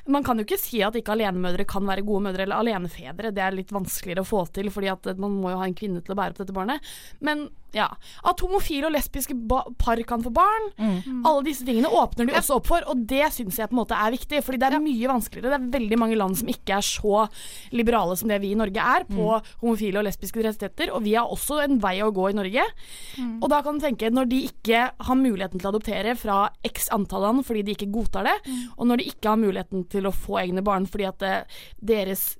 Man kan jo ikke si at ikke alenemødre kan være gode mødre, eller alenefedre. Det er litt vanskeligere å få til, fordi man må jo ha en kvinne til å bære opp dette barnet. Men ja. At homofile og lesbiske par kan få barn. Alle disse tingene åpner de også opp for, og det syns jeg på en måte er viktig. Fordi det er mye vanskeligere. Det er veldig mange land som ikke er så liberale som det vi i Norge er på homofile og lesbiske rettigheter, og vi har også en vei å gå i Norge. Og da kan du tenke, når de ikke har muligheten til å adoptere fra x antall land fordi de ikke godtar det, og når de ikke har muligheten til å få egne barn fordi at det, deres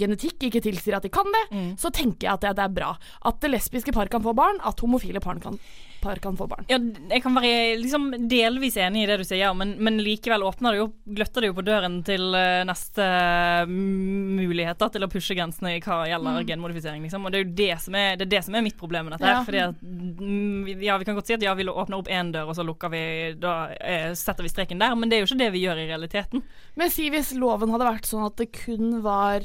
genetikk ikke tilsier at de kan det, så tenker jeg at det, det er bra. At det lesbiske par kan få barn, at homofile par kan, par kan få barn. Ja, jeg kan være liksom delvis enig i det du sier, men, men likevel åpner det jo, gløtter det jo på døren til eh, neste mulighet muligheter til å pushe grensene i hva gjelder genmodifisering. Liksom. Og det er jo det som er, det er, det som er mitt problem med dette. her, Ja. Fordi at, mm, ja, Vi kan godt si at ja, vi åpner opp én dør, og så lukker vi, da eh, setter vi streken der, men det er jo ikke det vi gjør i realiteten. Men si hvis loven hadde vært sånn at det kun var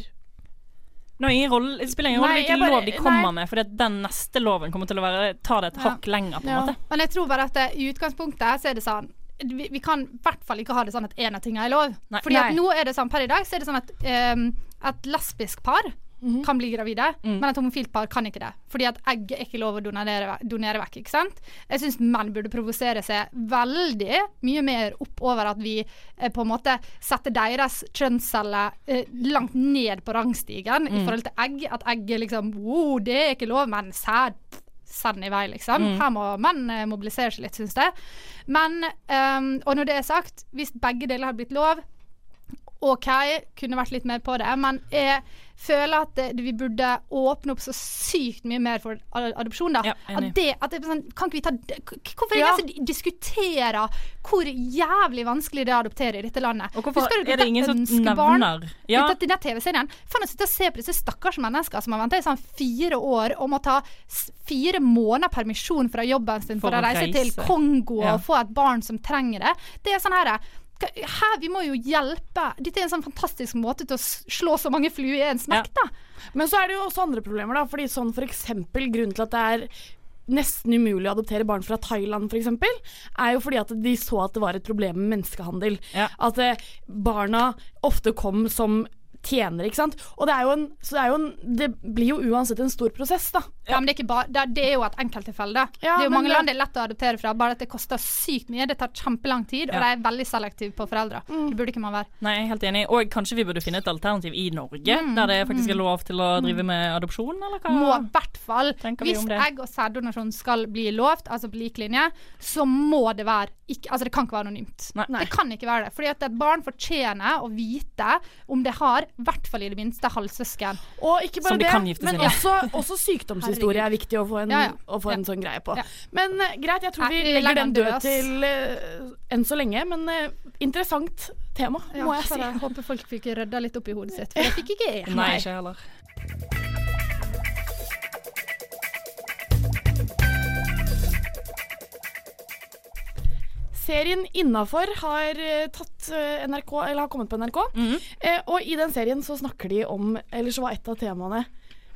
Det, ingen rolle, det spiller ingen rolle hvilken lov de kommer nei. med, for den neste loven kommer til å være, ta det et Ja. hakk lenger, på en Ja. måte. Men jeg tror bare at det, i utgangspunktet så er det sånn vi, vi kan i hvert fall ikke ha det sånn at én av tingene er lov. Nei. Fordi at nå er det sånn per i dag så er det sånn at um, et lesbisk par Mhm. kan bli gravide, Mm. men et homofilt par kan ikke det. Fordi at egg er ikke lov å donere, donere vekk, ikke sant. Jeg syns menn burde provosere seg veldig mye mer opp over at vi eh, på en måte setter deres kjønnsceller eh, langt ned på rangstigen Mm. i forhold til egg. At egg er liksom wow, det er ikke lov, men sæd send i vei, liksom. Mm. Her må menn eh, mobilisere seg litt, syns jeg. Men, um, og når det er sagt, hvis begge deler hadde blitt lov, OK, kunne vært litt mer på det, men jeg føler at det, vi burde åpne opp så sykt mye mer for adopsjon, da. Ja, at det, at det sånn, kan ikke vi ta Hvorfor er det Ja. ingen som diskuterer hvor jævlig vanskelig det er å adoptere i dette landet? Og hvorfor Husker du er det ingen som nevner Ja, Dette, denne TV-serien. Faen å sitte og se på disse stakkars mennesker som har venta i sånn fire år og må ta fire måneder permisjon fra jobben sin for, For å reise, reise, til. Kongo Ja. og få et barn som trenger det. Det er sånn her her, Vi må jo hjelpe. Dette er en sånn fantastisk måte til å slå så mange fluer i en smekk, da. Men så er det jo også andre problemer, da. Fordi sånn for eksempel grunnen til at det er nesten umulig å adoptere barn fra Thailand, f.eks., er jo fordi at de så at det var et problem med menneskehandel. Ja. At eh, barna ofte kom som tjenere, ikke sant. Og det er jo en Så det er jo en Det blir jo uansett en stor prosess, da. Ja, men det er, ikke bare, det, er, det er jo et enkelttilfelle. da. Ja, det er jo mange det- land det er lett å adoptere fra, bare at det koster sykt mye. Det tar kjempelang tid, og Ja. de er veldig selektive på foreldre. Det burde ikke man være. Nei, jeg er helt enig. Og kanskje vi burde finne et alternativ i Norge, Mm, der det faktisk er lov til å drive med adopsjon, eller hva? må i hvert fall Hvis egg- og sæddonasjon skal bli lovt, altså på lik linje, så må det være ikke, Altså det kan ikke være anonymt. Nei. Det kan ikke være det. Fordi at et barn fortjener å vite om det har, i hvert fall i det minste, halvsøsken. Og ikke bare Som de det, kan gifte men seg også, også sykdomshistorie er viktig å få en, Ja, ja. Å få en sånn greie på. Ja. Men eh, greit, jeg tror Nei, vi vi legger legger den død død, til uh, enn så lenge. Men uh, interessant tema, må jeg si. jeg håper folk fikk rydda litt opp i hodet sitt, for det fikk ikke jeg. Nei, ikke heller. Serien Innafor har eh, tatt eh, NRK, har kommet på NRK. Mm. eh, og i den serien så snakker de om Eller så var et av temaene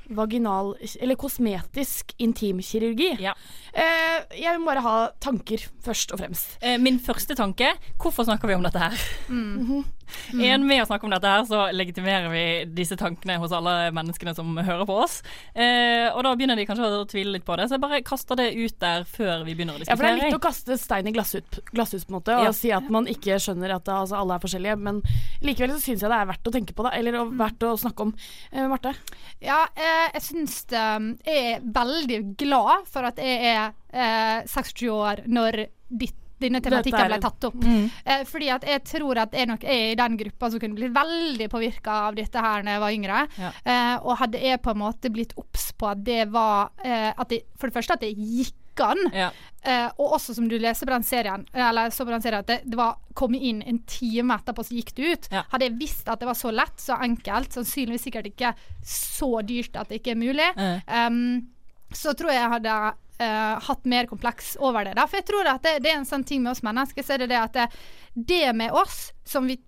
vaginal Eller kosmetisk intimkirurgi. Ja. Eh, jeg vil bare ha tanker, først og fremst. Eh, Min første tanke hvorfor snakker vi om dette her? Mm. En med å snakke om dette her, så legitimerer vi disse tankene hos alle menneskene som hører på oss. Eh, og da begynner de kanskje å tvile litt på det, så jeg bare kaster det ut der før vi begynner å Ja, for det er litt å kaste stein i glasshus, glasshus på en måte, og Ja. si at man ikke skjønner at altså, alle er forskjellige. Men likevel så syns jeg det er verdt å tenke på det, eller verdt å snakke om. Eh, Marte? Ja, eh, jeg syns Jeg er veldig glad for at jeg er eh, 26 år når ditt denne tematikken ble tatt opp. Mm. Eh, fordi at jeg tror at jeg nok er i den gruppa som kunne blitt veldig påvirka av dette her når jeg var yngre. Ja. Eh, og hadde jeg på en måte blitt obs på at det var eh, at det, For det første at det gikk an. Ja. Uh, og også som du leser på den serien, eller så på den serien at det, det var kommet inn en time etterpå, så gikk det ut. Ja. Hadde jeg visst at det var så lett, så enkelt, sannsynligvis sikkert ikke så dyrt at det ikke er mulig, Eh. um, så tror jeg jeg hadde uh, hatt mer kompleks over det. Da. For jeg tror at det, det er en sånn ting med oss mennesker, så er det det at det, det med oss som vi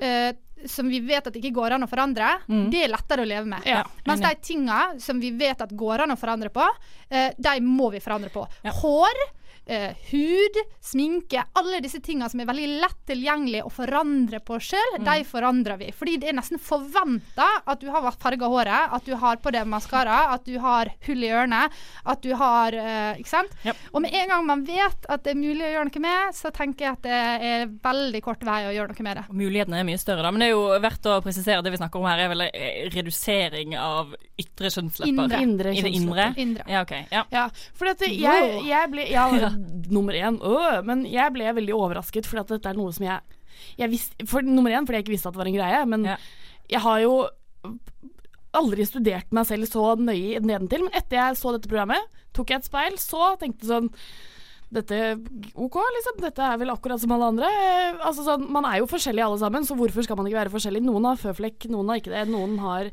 eh, som vi vet at ikke går an å forandre, det er lettere å leve med. Ja, Mens de tinga som vi vet at går an å forandre på, eh, de må vi forandre på. Ja. Hår, eh, hud, sminke, alle disse tingene som er veldig lett tilgjengelig å forandre på sjøl, Mm. de forandrer vi. Fordi det er nesten forventa at du har farga håret, at du har på deg maskara, at du har hull i ørene, at du har eh, Ikke sant? Yep. Og med en gang man vet at det er mulig å gjøre noe med, så tenker jeg at det er veldig kort vei å gjøre noe med det. Mulighetene er mye større, da. Men det er jo verdt å presisere det vi snakker om her, er vel eh, redusering av ytre kjønnslepper. Indre. Indre indre? Indre. Ja, OK. Ja. Ja, for jeg, jeg ble Ja, nummer én. Øh, men jeg ble veldig overrasket, for dette er noe som jeg, jeg visste For nummer én fordi jeg ikke visste at det var en greie, men Ja. jeg har jo aldri studert meg selv så nøye nedentil. Men etter jeg så dette programmet, tok jeg et speil, så tenkte sånn dette OK, liksom. Dette er vel akkurat som alle andre. Altså sånn, Man er jo forskjellige alle sammen, så hvorfor skal man ikke være forskjellig? Noen har føflekk, noen har ikke det. Noen har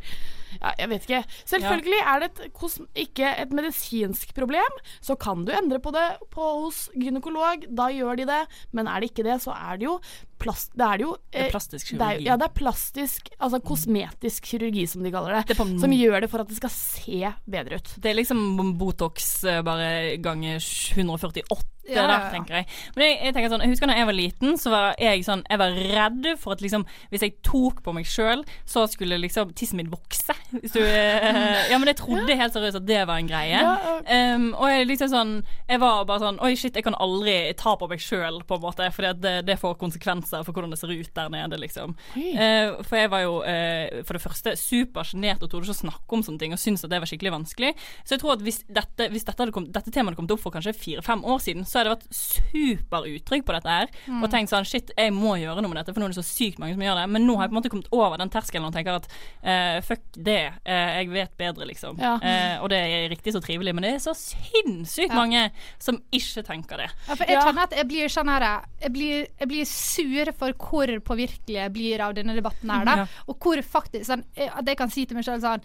ja, Jeg vet ikke. Selvfølgelig er det et, ikke et medisinsk problem, så kan du endre på det på, hos gynekolog. Da gjør de det. Men er det ikke det, så er det jo plast... Det er det jo Det er plastisk plastisk det er, kirurgi. ja, det er plastisk, altså kosmetisk kirurgi, som de kaller det. Det som gjør det for at det skal se bedre ut. Det er liksom Botox eh, bare ganger 148 Ja, ja, der, ja. tenker jeg. Men jeg, jeg tenker sånn, jeg husker da jeg var liten, så var jeg sånn Jeg var redd for at liksom Hvis jeg tok på meg sjøl, så skulle liksom tissen min vokse. Du eh, Ja, men jeg trodde helt seriøst at det var en greie. Um, og jeg liksom sånn Jeg var bare sånn Oi, shit, jeg kan aldri ta på meg sjøl, på en måte. For det, det får konsekvenser for hvordan det ser ut der nede, liksom. Eh, for jeg var jo uh, for det første supersjenert og torde ikke å snakke om sånne ting og syntes at det var skikkelig vanskelig. Så jeg tror at hvis dette, hvis dette, kommet, dette temaet hadde kommet opp for kanskje fire-fem år siden, så hadde jeg vært superutrygg på dette her og tenkt sånn shit, jeg må gjøre noe med dette, for nå er det så sykt mange som gjør det. Men nå har jeg på en måte kommet over den terskelen og tenker at uh, fuck det, eh, jeg vet bedre, liksom. Ja. Eh, og det er riktig så trivelig, men det er så sinnssykt Ja. mange som ikke tenker det. Ja, for jeg Ja. kjenner at jeg blir sånn her jeg blir, jeg blir sur for hvor påvirkelig jeg blir av denne debatten her, da. Ja. Og hvor faktisk sånn, eh, At jeg kan si til meg sjøl sånn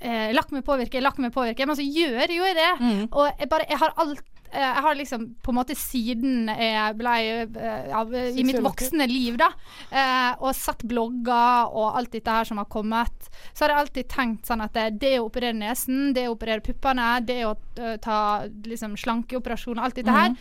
eh, Lakk meg påvirke, lakk meg påvirke. Men så gjør jeg jo det. Mm. Og jeg bare Jeg har alt jeg har liksom på en måte siden jeg ble ja, i mitt voksne liv, da, eh, og satt blogger og alt dette her som har kommet, så har jeg alltid tenkt sånn at det, å operere nesen, det å operere puppene, det å eh, ta liksom slankeoperasjoner, alt dette her,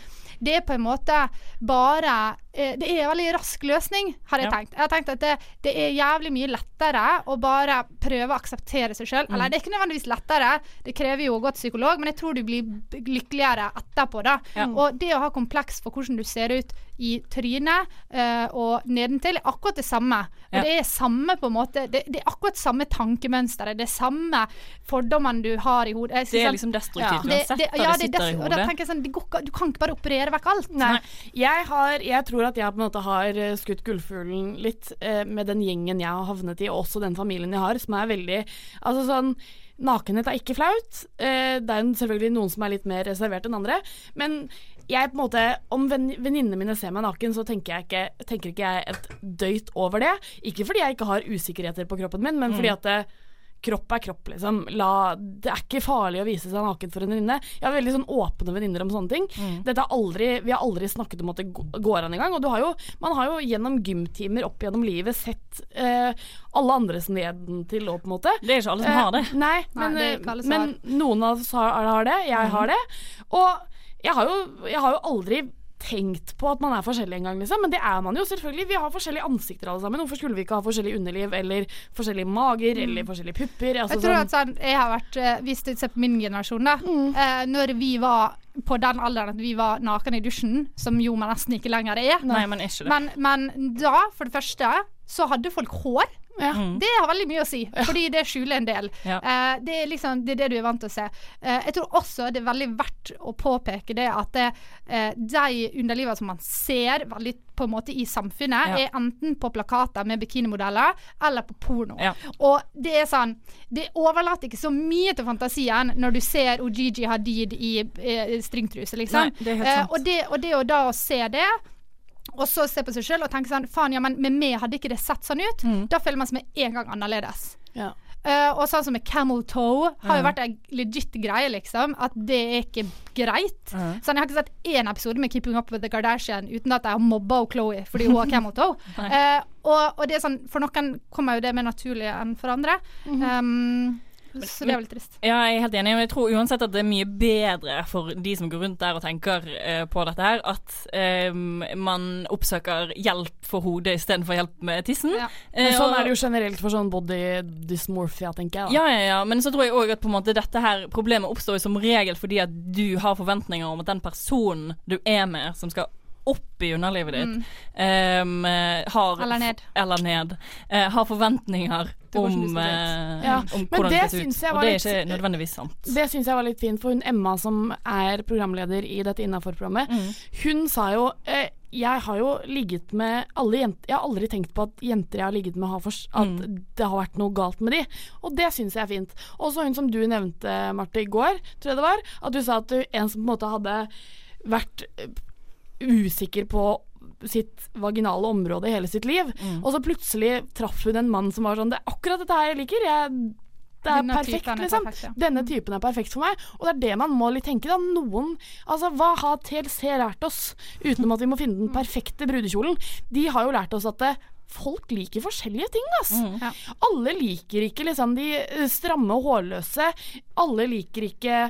det er på en måte bare eh, Det er en veldig rask løsning, har jeg Ja. tenkt. Jeg har tenkt at det, det er jævlig mye lettere å bare prøve å akseptere seg sjøl. Eller det er ikke nødvendigvis lettere, det krever jo å gå til psykolog, men jeg tror du blir lykkeligere etterpå, da. Ja. Og det å ha kompleks for hvordan du ser ut i trynet uh, og nedentil, er akkurat det samme. Og Ja. det er samme på en måte det, det er akkurat samme tankemønsteret, det er samme fordommene du har i hodet. Det er liksom destruktivt det, uansett det, det, ja, det det sitter i og da hodet. tenker jeg sånn, går, du kan ikke bare operere vekk alt. Nei. Jeg, har, jeg tror at jeg på en måte har eh, skutt gullfuglen litt eh, med den gjengen jeg har havnet i, og også den familien jeg har, som er veldig Altså sånn Nakenhet er ikke flaut. Eh, det er selvfølgelig noen som er litt mer reservert enn andre. Men jeg på en måte om venn- venninnene mine ser meg naken, så tenker, jeg ikke, tenker ikke jeg et døyt over det. Ikke fordi jeg ikke har usikkerheter på kroppen min, men fordi at det, kropp er kropp, liksom. La, det er ikke farlig å vise seg naken for en venninne. Jeg har veldig sånn åpne venninner om sånne ting. Dette aldri, vi har aldri snakket om at det går an engang. Og du har jo, man har jo gjennom gymtimer opp gjennom livet sett eh, alle andres nedentil òg, på en måte. Det er ikke alle som har det. Eh, nei, Nei, men, det eh, alle som men noen av oss har, har det. Jeg har det. Og jeg har, jo, jeg har jo aldri tenkt på at man er forskjellig engang, liksom. Men det er man jo selvfølgelig. Vi har forskjellige ansikter alle sammen. Hvorfor skulle vi ikke ha forskjellig underliv, eller forskjellige mager, eller forskjellige pupper? Altså, Jeg tror sånn- at sånn, jeg har vært eh, Hvis du ser på min generasjon, da. Eh, når vi var på den alderen at vi var naken i dusjen, som jo man nesten ikke lenger er. Nei, men ikke det. Men, men da, for det første, så hadde folk hår. Ja. Det har veldig mye å si, fordi det skjuler en del. Ja. Eh, det, er liksom, det er det du er vant til å se. Eh, jeg tror også det er veldig verdt å påpeke det at det, eh, de underlivene som man ser veldig på en måte i samfunnet, Ja. er enten på plakater med bikinimodeller eller på porno. Ja. Og det er sånn Det overlater ikke så mye til fantasien når du ser Ojiji Hadid i i stringtruse, liksom. Nei, det Eh, og, det, og det å da å se det og så se på seg sjøl og tenke sånn Faen, ja, men med meg hadde ikke det sett sånn ut. Mm. Da føler man seg med en gang annerledes. ja. Uh, og sånn som med camel toe har jo vært ei legit greie, liksom. At det er ikke greit. Sånn, jeg har ikke sett én episode med Keeping Up with the Kardashian uten at jeg har mobba Chloé fordi hun har camel toe. uh, og, og det er sånn, for noen kommer jo det mer naturlig enn for andre. um, så det er veldig trist. Ja, jeg er helt enig. Men jeg tror uansett at det er mye bedre for de som går rundt der og tenker uh, på dette her, at eh, man oppsøker hjelp for hodet istedenfor hjelp med tissen. Ja. Men Eh, sånn og- er det jo generelt for sånn body dysmorphia, tenker jeg. Da. Ja, ja, ja, men så tror jeg òg at på en måte dette her problemet oppstår som regel fordi at du har forventninger om at den personen du er med, som skal opp i underlivet ditt, mm. um, har. Eller ned. Eller ned. Uh, har forventninger om, eh, Ja, om hvordan det det ser ut. Og det er ikke nødvendigvis sant. Det syns jeg var litt fint, for hun Emma som er programleder i dette Innafor-programmet, hun sa jo eh, jeg har jo ligget med alle jenter Jeg har aldri tenkt på at jenter jeg har ligget med, har at det har vært noe galt med de. Og det syns jeg er fint. Også hun som du nevnte, Marte, i går, tror jeg det var. At du sa at du en som på en måte hadde vært eh, usikker på sitt vaginale område i hele sitt liv. Og så plutselig traff hun en mann som var sånn Det er akkurat dette her jeg liker. Jeg, det er Denne perfekt, er liksom. perfekt, ja. Denne typen er perfekt for meg. Og det er det man må litt tenke, da. Noen Altså, hva har TLC lært oss? Utenom at vi må finne den perfekte brudekjolen. De har jo lært oss at det, Folk liker forskjellige ting, ass. Ja. Alle liker ikke liksom de eh, stramme og hårløse. Alle liker ikke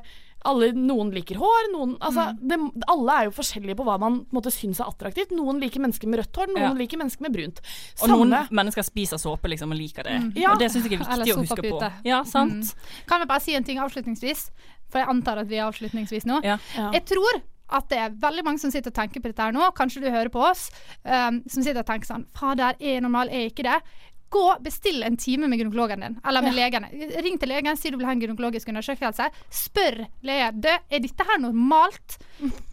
alle, Noen liker hår, noen altså, det, Alle er jo forskjellige på hva man på måte, syns er attraktivt. Noen liker mennesker med rødt hår, noen Ja. liker mennesker med brunt. Og noen mennesker spiser såpe liksom og liker det. Ja. Og det syns jeg er viktig å huske på. Ja, sant? Kan vi bare si en ting avslutningsvis? For jeg antar at vi er avslutningsvis nå. Ja. Ja. Jeg tror at det er veldig mange som sitter og tenker på dette her nå, kanskje du hører på oss, um, som sitter og tenker sånn Fader, er jeg normal, er jeg ikke det? Gå, Bestill en time med gynekologen din, eller med legen. Ring til legen, si du vil ha en gynekologisk undersøkelse. Spør legen du, er dette her normalt.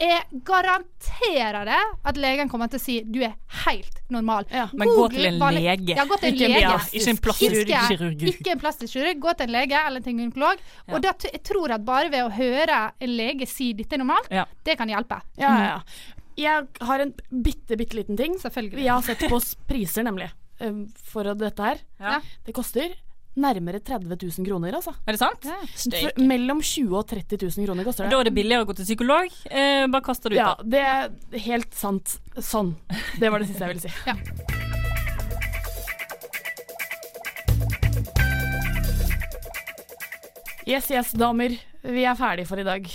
Jeg garanterer det at legen kommer til å si du er helt normal. Ja. Men gå til en lege. Ja, gå til en Ikke lege. Ja, ikke en plastisk kirurg. ikke en plastisk kirurg. Gå til en lege eller til en gynekolog. Ja. Og da, jeg tror at bare ved å høre en lege si 'dette er normalt', Ja. det kan hjelpe. Ja, ja, ja. Jeg har en bitte, bitte liten ting. Selvfølgelig. Vi har sett på priser, nemlig, eh, for dette her. Ja. Det koster nærmere 30 000 kroner, altså. Er det sant? Ja. For mellom 20 000 og 30 000 kroner koster det. Da er det billigere å gå til psykolog. Eh, bare kaster det ut, Ja, da. det er helt sant. Sånn. Det var det siste jeg ville si. Ja. Yes, yes, damer. Vi er ferdige for i dag.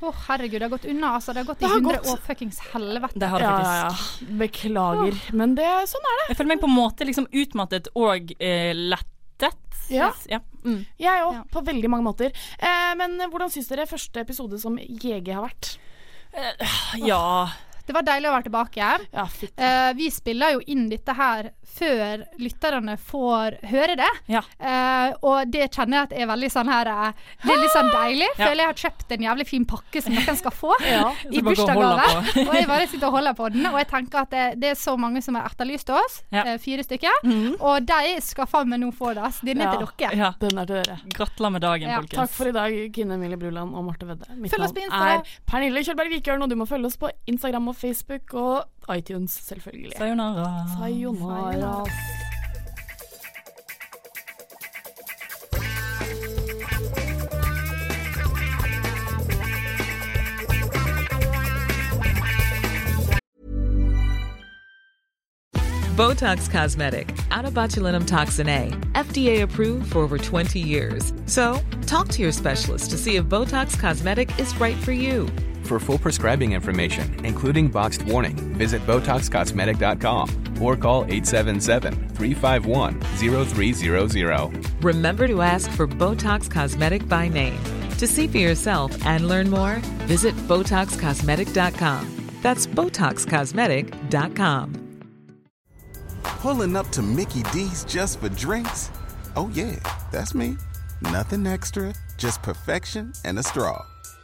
Å, herregud, det har gått unna. Altså. Det har gått i Det har 100 gått. år fuckings helvete. Det har det faktisk. ja, ja. Beklager. Men det, sånn er det. Jeg føler meg på en måte liksom utmattet og eh, lettet. Ja. ja. Mm. Jeg òg, Ja. på veldig mange måter. Eh, men hvordan syns dere første episode som JG har vært? ja. Det var deilig å være tilbake. Ja, fytti. Eh, vi spiller jo inn dette her før lytterne får høre det. Ja. Uh, og det kjenner jeg at er veldig sånn her eh, Det er litt sånn deilig. Ja. Føler jeg har kjøpt en jævlig fin pakke som noen skal få Ja, i bursdagsgave. og jeg bare sitter og holder på den. Og jeg tenker at det, det er så mange som har etterlyst oss. Ja. eh, fire stykker. Og de skal faen meg nå få det. Så Den er til dere. ja. Den er til dere. Gratulerer med dagen, Ja, folkens. Takk for i dag, Kine Emilie Bruland og Marte Vedde. Mitt Følg oss på navn Insta. er Pernille Kjølberg Vikørn, og du må følge oss på Instagram og Facebook og iTunes, selvfølgelig. Sayonara. Sayonara. Botox Cosmetic, out of botulinum toxin A, FDA approved for over 20 years. So, talk to your specialist to see if Botox Cosmetic is right for you. For full prescribing information, including boxed warning, visit BotoxCosmetic.com or call 877-351-0300. Remember to ask for Botox Cosmetic by name. To see for yourself and learn more, visit BotoxCosmetic.com. That's BotoxCosmetic.com. Pulling up to Mickey D's just for drinks? Oh, yeah, that's me. Nothing extra, just perfection and a straw.